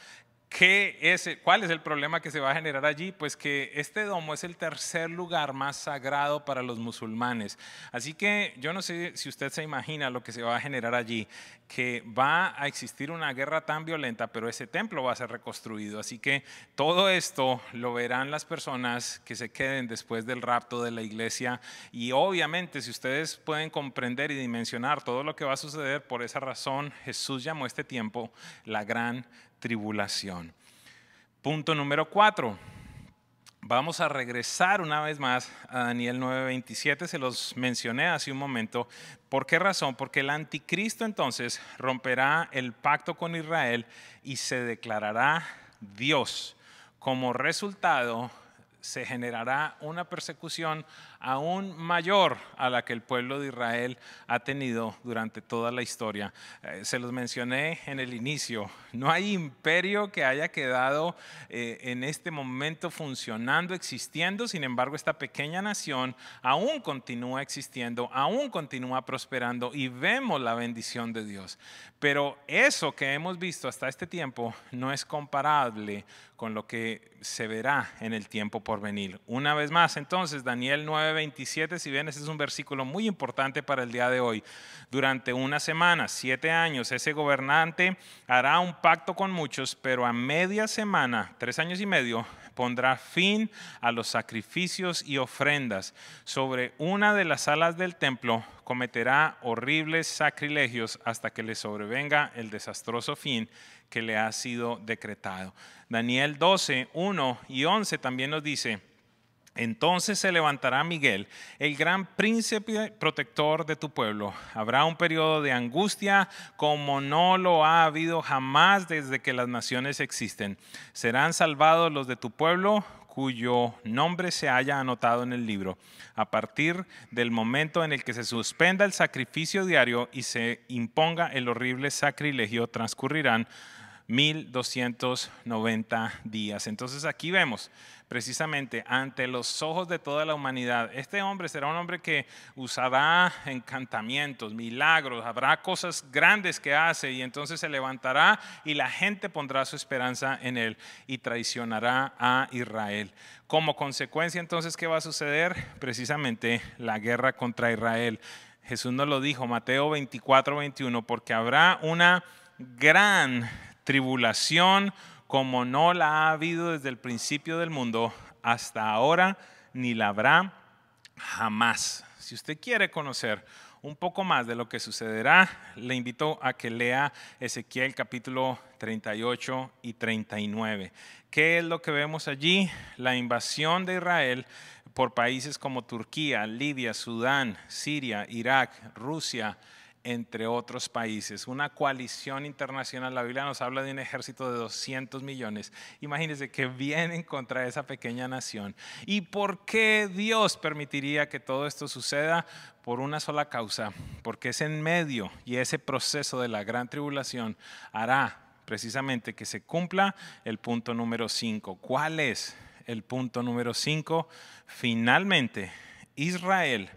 ¿Qué es, ¿Cuál es el problema que se va a generar allí? Pues que este domo es el tercer lugar más sagrado para los musulmanes. Así que yo no sé si usted se imagina lo que se va a generar allí, que va a existir una guerra tan violenta, pero ese templo va a ser reconstruido. Así que todo esto lo verán las personas que se queden después del rapto de la iglesia. Y obviamente si ustedes pueden comprender y dimensionar todo lo que va a suceder, por esa razón Jesús llamó este tiempo la gran tribulación. Punto número cuatro. Vamos a regresar una vez más a Daniel 9:27, se los mencioné hace un momento. ¿Por qué razón? Porque el anticristo entonces romperá el pacto con Israel y se declarará Dios. Como resultado, se generará una persecución aún mayor a la que el pueblo de Israel ha tenido durante toda la historia. Eh, se los mencioné en el inicio, no hay imperio que haya quedado eh, en este momento funcionando, existiendo, sin embargo esta pequeña nación aún continúa existiendo, aún continúa prosperando y vemos la bendición de Dios. Pero eso que hemos visto hasta este tiempo no es comparable con lo que se verá en el tiempo por venir. Una vez más, entonces, Daniel 9:27, si bien ese es un versículo muy importante para el día de hoy, durante una semana, siete años, ese gobernante hará un pacto con muchos, pero a media semana, tres años y medio, pondrá fin a los sacrificios y ofrendas. Sobre una de las salas del templo cometerá horribles sacrilegios hasta que le sobrevenga el desastroso fin que le ha sido decretado. Daniel 12, 1 y 11 también nos dice, entonces se levantará Miguel, el gran príncipe protector de tu pueblo. Habrá un periodo de angustia como no lo ha habido jamás desde que las naciones existen. Serán salvados los de tu pueblo cuyo nombre se haya anotado en el libro. A partir del momento en el que se suspenda el sacrificio diario y se imponga el horrible sacrilegio, transcurrirán 1290 días. Entonces aquí vemos precisamente ante los ojos de toda la humanidad, este hombre será un hombre que usará encantamientos, milagros, habrá cosas grandes que hace y entonces se levantará y la gente pondrá su esperanza en él y traicionará a Israel. Como consecuencia entonces, ¿qué va a suceder? Precisamente la guerra contra Israel. Jesús nos lo dijo, Mateo 24, 21, porque habrá una gran tribulación como no la ha habido desde el principio del mundo hasta ahora, ni la habrá jamás. Si usted quiere conocer un poco más de lo que sucederá, le invito a que lea Ezequiel capítulo 38 y 39. ¿Qué es lo que vemos allí? La invasión de Israel por países como Turquía, Libia, Sudán, Siria, Irak, Rusia, entre otros países. Una coalición internacional, la Biblia nos habla de un ejército de 200 millones. Imagínense que vienen contra esa pequeña nación. ¿Y por qué Dios permitiría que todo esto suceda? Por una sola causa, porque es en medio y ese proceso de la gran tribulación hará precisamente que se cumpla el punto número 5. ¿Cuál es el punto número 5? Finalmente, Israel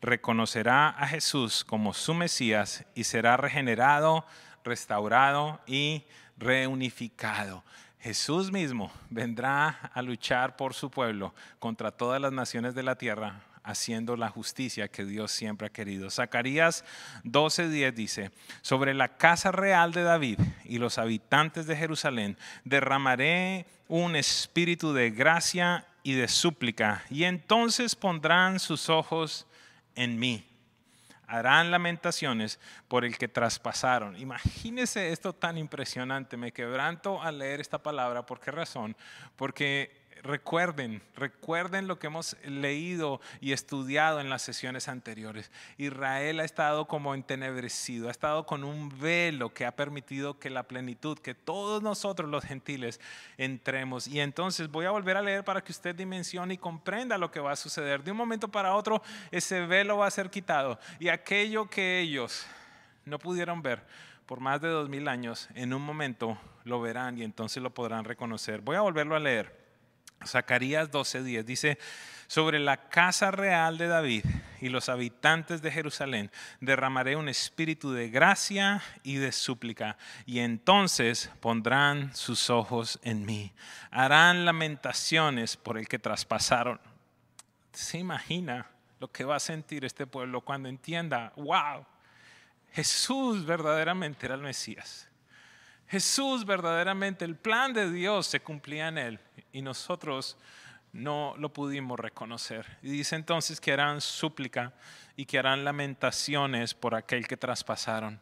reconocerá a Jesús como su Mesías y será regenerado, restaurado y reunificado. Jesús mismo vendrá a luchar por su pueblo contra todas las naciones de la tierra, haciendo la justicia que Dios siempre ha querido. Zacarías 12:10 dice, sobre la casa real de David y los habitantes de Jerusalén derramaré un espíritu de gracia y de súplica, y entonces pondrán sus ojos en mí. Harán lamentaciones por el que traspasaron. Imagínese esto tan impresionante. Me quebranto al leer esta palabra. ¿Por qué razón? Porque recuerden, recuerden lo que hemos leído y estudiado en las sesiones anteriores. Israel ha estado como entenebrecido, ha estado con un velo que ha permitido que la plenitud, que todos nosotros los gentiles entremos. Y entonces voy a volver a leer para que usted dimensione y comprenda lo que va a suceder. De un momento para otro, ese velo va a ser quitado. Y aquello que ellos no pudieron ver por más de dos mil años, en un momento lo verán y entonces lo podrán reconocer. Voy a volverlo a leer. Zacarías 12:10 dice, sobre la casa real de David y los habitantes de Jerusalén derramaré un espíritu de gracia y de súplica, y entonces pondrán sus ojos en mí. Harán lamentaciones por el que traspasaron. ¿Se imagina lo que va a sentir este pueblo cuando entienda, wow, Jesús verdaderamente era el Mesías? Jesús verdaderamente, el plan de Dios se cumplía en él y nosotros no lo pudimos reconocer. Y dice entonces que harán súplica y que harán lamentaciones por aquel que traspasaron.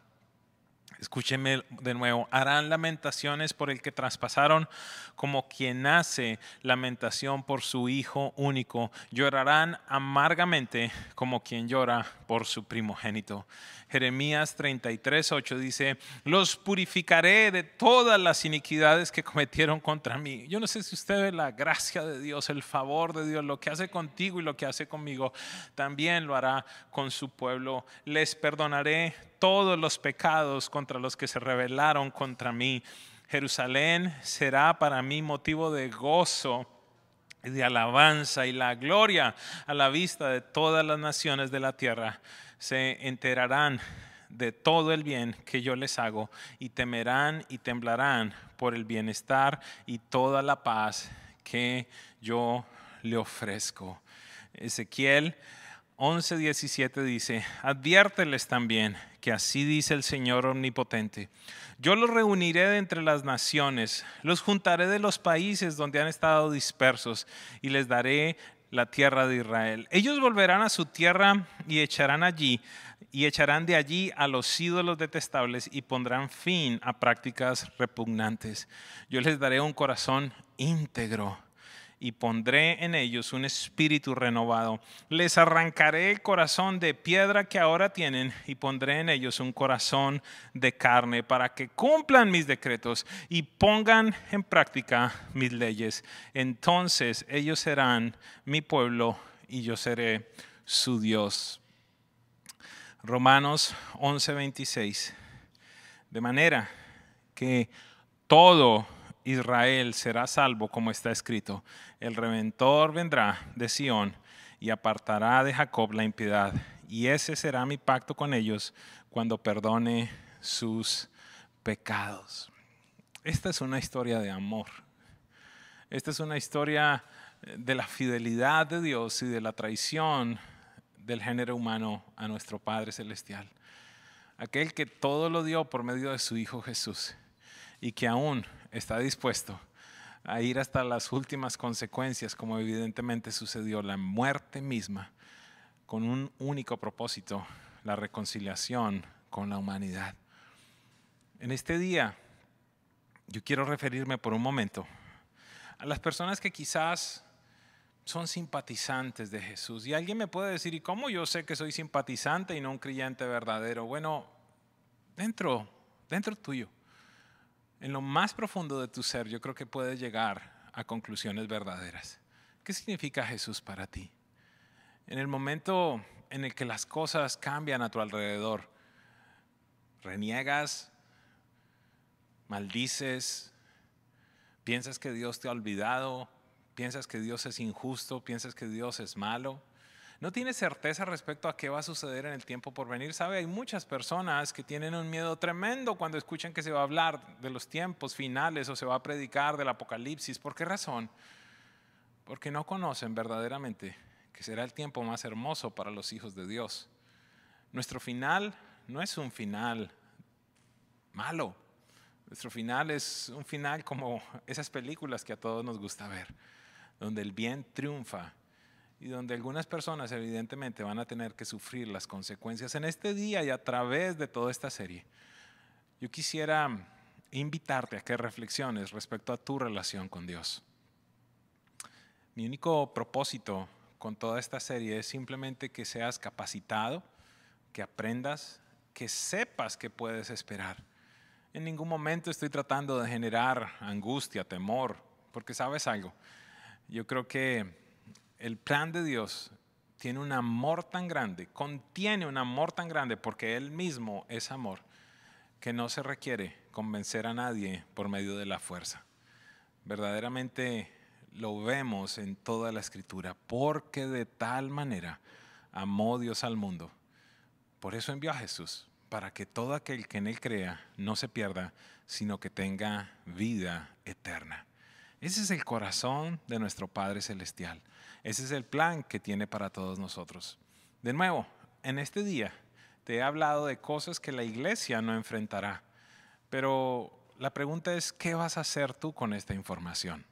Escúcheme de nuevo, harán lamentaciones por el que traspasaron como quien hace lamentación por su hijo único. Llorarán amargamente como quien llora por su primogénito. Jeremías 33, 8 dice, los purificaré de todas las iniquidades que cometieron contra mí. Yo no sé si usted ve la gracia de Dios, el favor de Dios, lo que hace contigo y lo que hace conmigo, también lo hará con su pueblo. Les perdonaré todos los pecados contra los que se rebelaron contra mí. Jerusalén será para mí motivo de gozo de alabanza y la gloria a la vista de todas las naciones de la tierra se enterarán de todo el bien que yo les hago y temerán y temblarán por el bienestar y toda la paz que yo le ofrezco. Ezequiel 11:17 dice, adviérteles también que así dice el Señor omnipotente, yo los reuniré de entre las naciones, los juntaré de los países donde han estado dispersos y les daré la tierra de Israel. Ellos volverán a su tierra y echarán allí y echarán de allí a los ídolos detestables y pondrán fin a prácticas repugnantes. Yo les daré un corazón íntegro y pondré en ellos un espíritu renovado. Les arrancaré el corazón de piedra que ahora tienen y pondré en ellos un corazón de carne para que cumplan mis decretos y pongan en práctica mis leyes. Entonces ellos serán mi pueblo y yo seré su Dios. Romanos 11:26. De manera que todo Israel será salvo, como está escrito. El reventor vendrá de Sión y apartará de Jacob la impiedad. Y ese será mi pacto con ellos cuando perdone sus pecados. Esta es una historia de amor. Esta es una historia de la fidelidad de Dios y de la traición del género humano a nuestro Padre Celestial. Aquel que todo lo dio por medio de su Hijo Jesús y que aún está dispuesto a ir hasta las últimas consecuencias, como evidentemente sucedió, la muerte misma, con un único propósito, la reconciliación con la humanidad. En este día, yo quiero referirme por un momento a las personas que quizás son simpatizantes de Jesús. Y alguien me puede decir, ¿y cómo yo sé que soy simpatizante y no un creyente verdadero? Bueno, dentro, dentro tuyo en lo más profundo de tu ser, yo creo que puedes llegar a conclusiones verdaderas. ¿Qué significa Jesús para ti? En el momento en el que las cosas cambian a tu alrededor, reniegas, maldices, piensas que Dios te ha olvidado, piensas que Dios es injusto, piensas que Dios es malo, no tiene certeza respecto a qué va a suceder en el tiempo por venir. Sabe, hay muchas personas que tienen un miedo tremendo cuando escuchan que se va a hablar de los tiempos finales o se va a predicar del apocalipsis. ¿Por qué razón? Porque no conocen verdaderamente que será el tiempo más hermoso para los hijos de Dios. Nuestro final no es un final malo. Nuestro final es un final como esas películas que a todos nos gusta ver donde el bien triunfa y donde algunas personas evidentemente van a tener que sufrir las consecuencias en este día y a través de toda esta serie. Yo quisiera invitarte a que reflexiones respecto a tu relación con Dios. Mi único propósito con toda esta serie es simplemente que seas capacitado, que aprendas, que sepas que puedes esperar. En ningún momento estoy tratando de generar angustia, temor, porque sabes algo, yo creo que el plan de Dios tiene un amor tan grande, contiene un amor tan grande, porque Él mismo es amor, que no se requiere convencer a nadie por medio de la fuerza. Verdaderamente lo vemos en toda la escritura, porque de tal manera amó Dios al mundo. Por eso envió a Jesús, para que todo aquel que en Él crea no se pierda, sino que tenga vida eterna. Ese es el corazón de nuestro Padre Celestial. Ese es el plan que tiene para todos nosotros. De nuevo, en este día te he hablado de cosas que la iglesia no enfrentará, pero la pregunta es, ¿qué vas a hacer tú con esta información?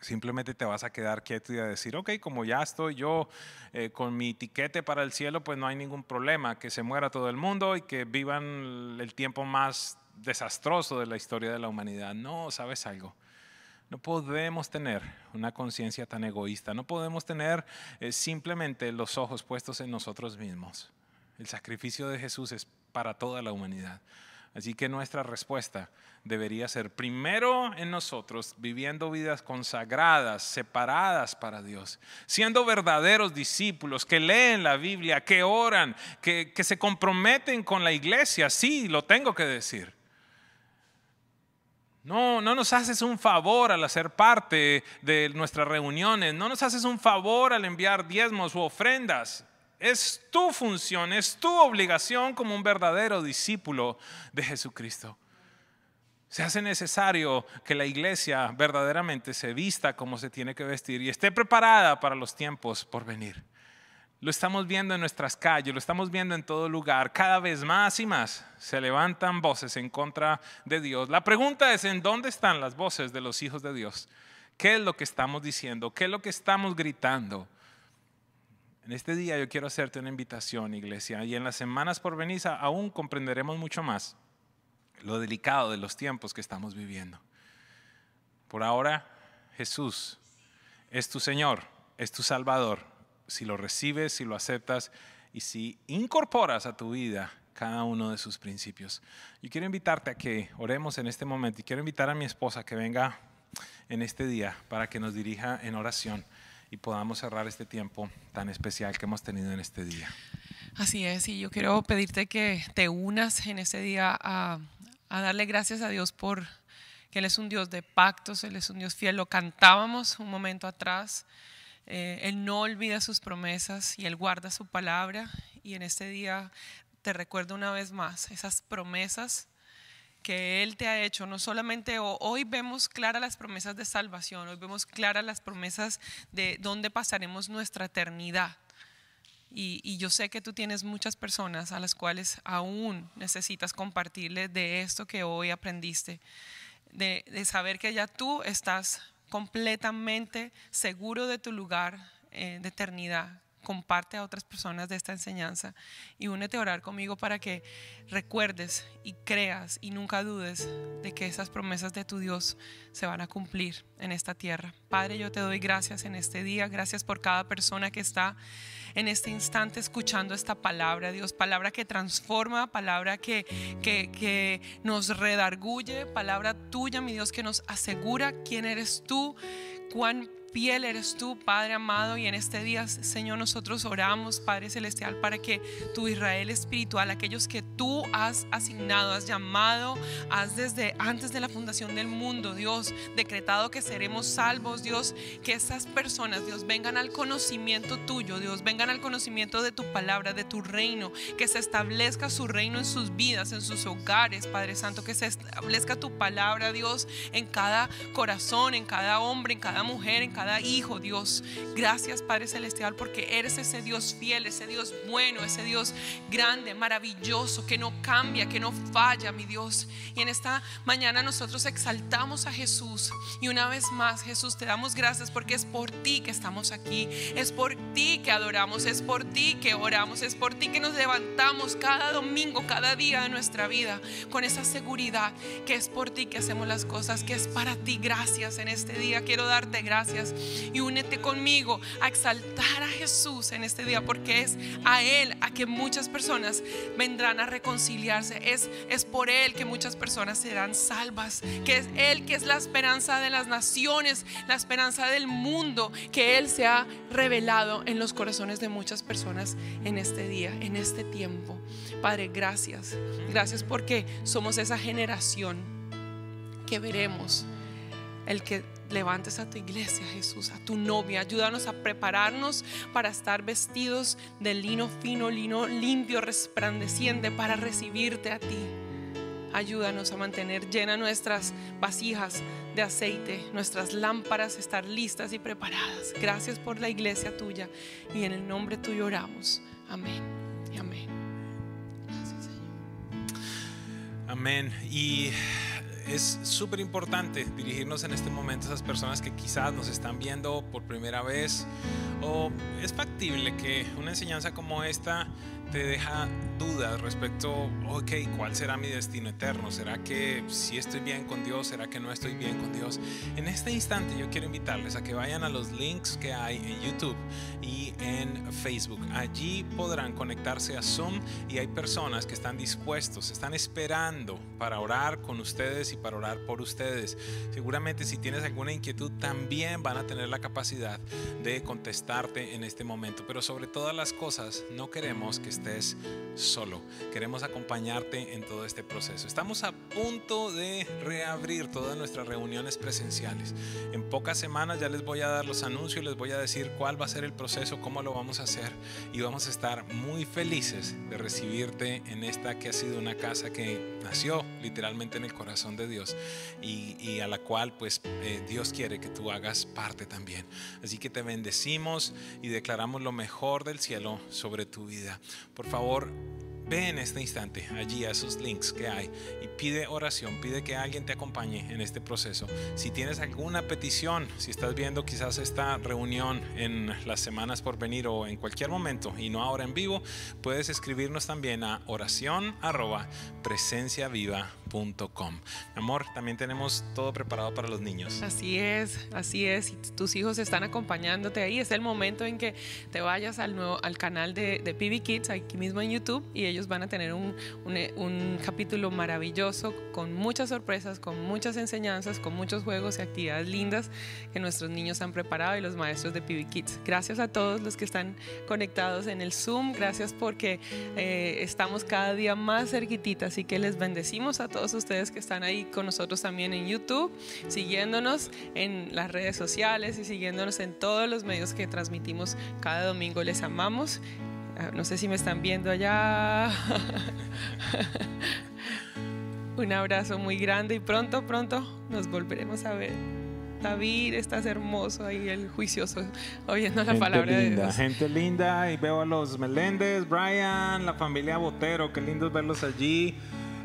Simplemente te vas a quedar quieto y a decir, ok, como ya estoy yo eh, con mi tiquete para el cielo, pues no hay ningún problema, que se muera todo el mundo y que vivan el tiempo más desastroso de la historia de la humanidad. No, ¿sabes algo? No podemos tener una conciencia tan egoísta, no podemos tener eh, simplemente los ojos puestos en nosotros mismos. El sacrificio de Jesús es para toda la humanidad. Así que nuestra respuesta debería ser primero en nosotros, viviendo vidas consagradas, separadas para Dios, siendo verdaderos discípulos que leen la Biblia, que oran, que, que se comprometen con la iglesia. Sí, lo tengo que decir. No, no nos haces un favor al hacer parte de nuestras reuniones, no nos haces un favor al enviar diezmos u ofrendas. Es tu función, es tu obligación como un verdadero discípulo de Jesucristo. Se hace necesario que la iglesia verdaderamente se vista como se tiene que vestir y esté preparada para los tiempos por venir. Lo estamos viendo en nuestras calles, lo estamos viendo en todo lugar. Cada vez más y más se levantan voces en contra de Dios. La pregunta es, ¿en dónde están las voces de los hijos de Dios? ¿Qué es lo que estamos diciendo? ¿Qué es lo que estamos gritando? En este día yo quiero hacerte una invitación, iglesia, y en las semanas por venir aún comprenderemos mucho más lo delicado de los tiempos que estamos viviendo. Por ahora, Jesús es tu Señor, es tu Salvador. Si lo recibes, si lo aceptas y si incorporas a tu vida cada uno de sus principios. Yo quiero invitarte a que oremos en este momento y quiero invitar a mi esposa que venga en este día para que nos dirija en oración y podamos cerrar este tiempo tan especial que hemos tenido en este día. Así es, y yo quiero pedirte que te unas en este día a, a darle gracias a Dios por que Él es un Dios de pactos, Él es un Dios fiel. Lo cantábamos un momento atrás. Eh, él no olvida sus promesas y Él guarda su palabra. Y en este día te recuerdo una vez más esas promesas que Él te ha hecho. No solamente hoy vemos claras las promesas de salvación, hoy vemos claras las promesas de dónde pasaremos nuestra eternidad. Y, yo sé que tú tienes muchas personas a las cuales aún necesitas compartirles de esto que hoy aprendiste, de, saber que ya tú estás completamente seguro de tu lugar eh, de eternidad, comparte a otras personas de esta enseñanza y únete a orar conmigo para que recuerdes y creas y nunca dudes de que esas promesas de tu Dios se van a cumplir en esta tierra. Padre, yo te doy gracias en este día, gracias por cada persona que está en este instante escuchando esta palabra, Dios, palabra que transforma, palabra que, que, que nos redarguye, palabra tuya, mi Dios, que nos asegura quién eres tú, cuán fiel eres tú, Padre amado, y en este día, Señor, nosotros oramos, Padre Celestial, para que tu Israel espiritual, aquellos que tú has asignado, has llamado, has desde antes de la fundación del mundo, Dios, decretado que seremos salvos, Dios, que esas personas, Dios, vengan al conocimiento tuyo, Dios, vengan al conocimiento de tu palabra, de tu reino, que se establezca su reino en sus vidas, en sus hogares, Padre Santo, que se establezca tu palabra, Dios, en cada corazón, en cada hombre, en cada mujer, en cada hijo, Dios. Gracias, Padre Celestial, porque eres ese Dios fiel, ese Dios bueno, ese Dios grande, maravilloso, que no cambia, que no falla, mi Dios. Y en esta mañana nosotros exaltamos a Jesús. Y una vez más, Jesús, te damos gracias porque es por ti que estamos aquí. Es por ti que adoramos, es por ti que oramos, es por ti que nos levantamos cada domingo, cada día de nuestra vida con esa seguridad que es por ti que hacemos las cosas, que es para ti. Gracias en este día. Quiero darte gracias y únete conmigo a exaltar a Jesús en este día porque es a Él a que muchas personas vendrán a reconciliarse. Es, es por Él que muchas personas serán salvas, que es Él que es la esperanza de las naciones, la esperanza del mundo, que Él se ha revelado en los corazones de muchas personas en este día, en este tiempo. Padre, gracias. Gracias porque somos esa generación que veremos el que levantes a tu iglesia, Jesús, a tu novia. Ayúdanos a prepararnos para estar vestidos de lino fino, lino limpio, resplandeciente para recibirte a ti. Ayúdanos a mantener llenas nuestras vasijas de aceite, nuestras lámparas estar listas y preparadas. Gracias por la iglesia tuya y en el nombre tuyo oramos. Amén y amén. Gracias, Señor. Amén. Y es súper importante dirigirnos en este momento a esas personas que quizás nos están viendo por primera vez o es factible que una enseñanza como esta te deja dudas respecto, ok, ¿cuál será mi destino eterno? ¿Será que si estoy bien con Dios? ¿Será que no estoy bien con Dios? En este instante yo quiero invitarles a que vayan a los links que hay en YouTube y en Facebook. Allí podrán conectarse a Zoom y hay personas que están dispuestos, están esperando para orar con ustedes y para orar por ustedes. Seguramente si tienes alguna inquietud también van a tener la capacidad de contestarte en este momento. Pero sobre todas las cosas no queremos que estés solo. Queremos acompañarte en todo este proceso. Estamos a punto de reabrir todas nuestras reuniones presenciales. En pocas semanas ya les voy a dar los anuncios, les voy a decir cuál va a ser el proceso, cómo lo vamos a hacer y vamos a estar muy felices de recibirte en esta que ha sido una casa que nació literalmente en el corazón de Dios y, a la cual pues eh, Dios quiere que tú hagas parte también. Así que te bendecimos y declaramos lo mejor del cielo sobre tu vida. Por favor, ve en este instante allí a esos links que hay y pide oración, pide que alguien te acompañe en este proceso. Si tienes alguna petición, si estás viendo quizás esta reunión en las semanas por venir o en cualquier momento y no ahora en vivo, puedes escribirnos también a oración arroba presenciaviva.com. Amor, también tenemos todo preparado para los niños. Así es, así es. Tus hijos están acompañándote ahí. Es el momento en que te vayas al, nuevo, al canal de, de PB Kids, aquí mismo en YouTube, y ellos van a tener un, un, un capítulo maravilloso con muchas sorpresas, con muchas enseñanzas, con muchos juegos y actividades lindas que nuestros niños han preparado y los maestros de PB Kids. Gracias a todos los que están conectados en el Zoom. Gracias porque eh, estamos cada día más cerquititas. Así que les bendecimos a todos ustedes que están ahí con nosotros también en YouTube, siguiéndonos en las redes sociales y siguiéndonos en todos los medios que transmitimos cada domingo. Les amamos. No sé si me están viendo allá. Un abrazo muy grande y pronto, pronto nos volveremos a ver. David, estás hermoso ahí, el juicioso, oyendo la gente palabra linda, de Dios. Gente linda, y veo a los Meléndez, Brian, la familia Botero, qué lindo verlos allí.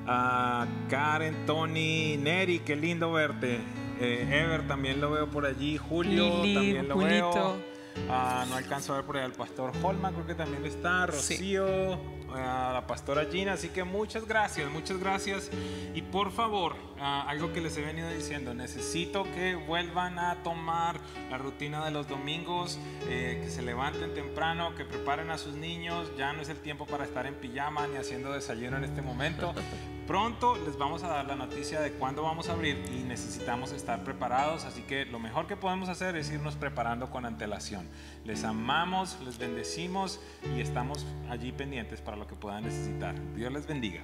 A Karen, Tony, Neri, qué lindo verte. Eh, Ever también lo veo por allí. Julio Lili, también lo Julito. veo. Ah, no alcanzo a ver por ahí al pastor Holman, creo que también está. Rocío, a la pastora Gina. Así que muchas gracias, muchas gracias. Y por favor, algo que les he venido diciendo, necesito que vuelvan a tomar la rutina de los domingos, eh, que se levanten temprano, que preparen a sus niños. Ya no es el tiempo para estar en pijama ni haciendo desayuno en este momento. Pronto les vamos a dar la noticia de cuándo vamos a abrir y necesitamos estar preparados, así que lo mejor que podemos hacer es irnos preparando con antelación. Les amamos, les bendecimos y estamos allí pendientes para lo que puedan necesitar. Dios les bendiga.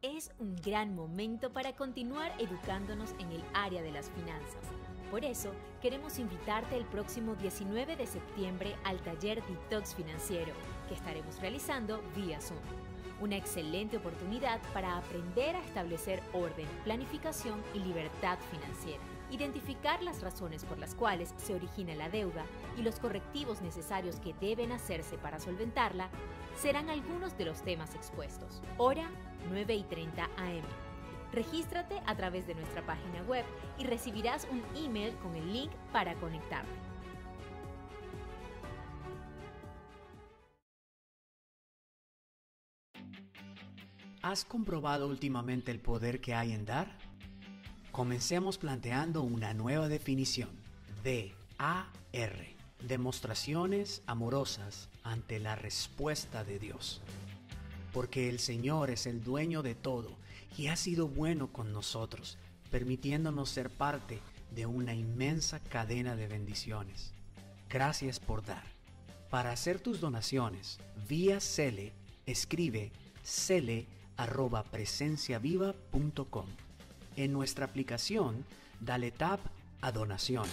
Es un gran momento para continuar educándonos en el área de las finanzas. Por eso, queremos invitarte el próximo 19 de septiembre al taller Detox Financiero, que estaremos realizando vía Zoom. Una excelente oportunidad para aprender a establecer orden, planificación y libertad financiera. identificar las razones por las cuales se origina la deuda y los correctivos necesarios que deben hacerse para solventarla serán algunos de los temas expuestos. Hora 9 y 30 am. Regístrate a través de nuestra página web y recibirás un email con el link para conectarte. ¿Has comprobado últimamente el poder que hay en dar? Comencemos planteando una nueva definición de AR, demostraciones amorosas ante la respuesta de Dios. Porque el Señor es el dueño de todo y ha sido bueno con nosotros, permitiéndonos ser parte de una inmensa cadena de bendiciones. Gracias por dar. Para hacer tus donaciones vía Cele, escribe cele arroba presenciaviva.com. En nuestra aplicación, dale tap a donaciones.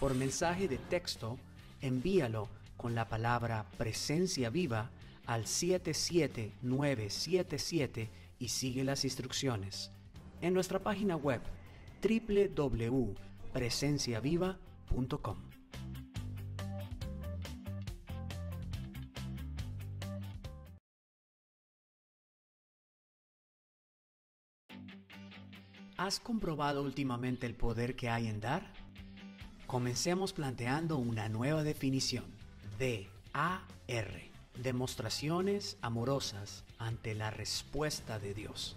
Por mensaje de texto, envíalo con la palabra presencia viva al 77977 y sigue las instrucciones. En nuestra página web www.presenciaviva.com. ¿Has comprobado últimamente el poder que hay en dar? Comencemos planteando una nueva definición de AR, demostraciones amorosas ante la respuesta de Dios.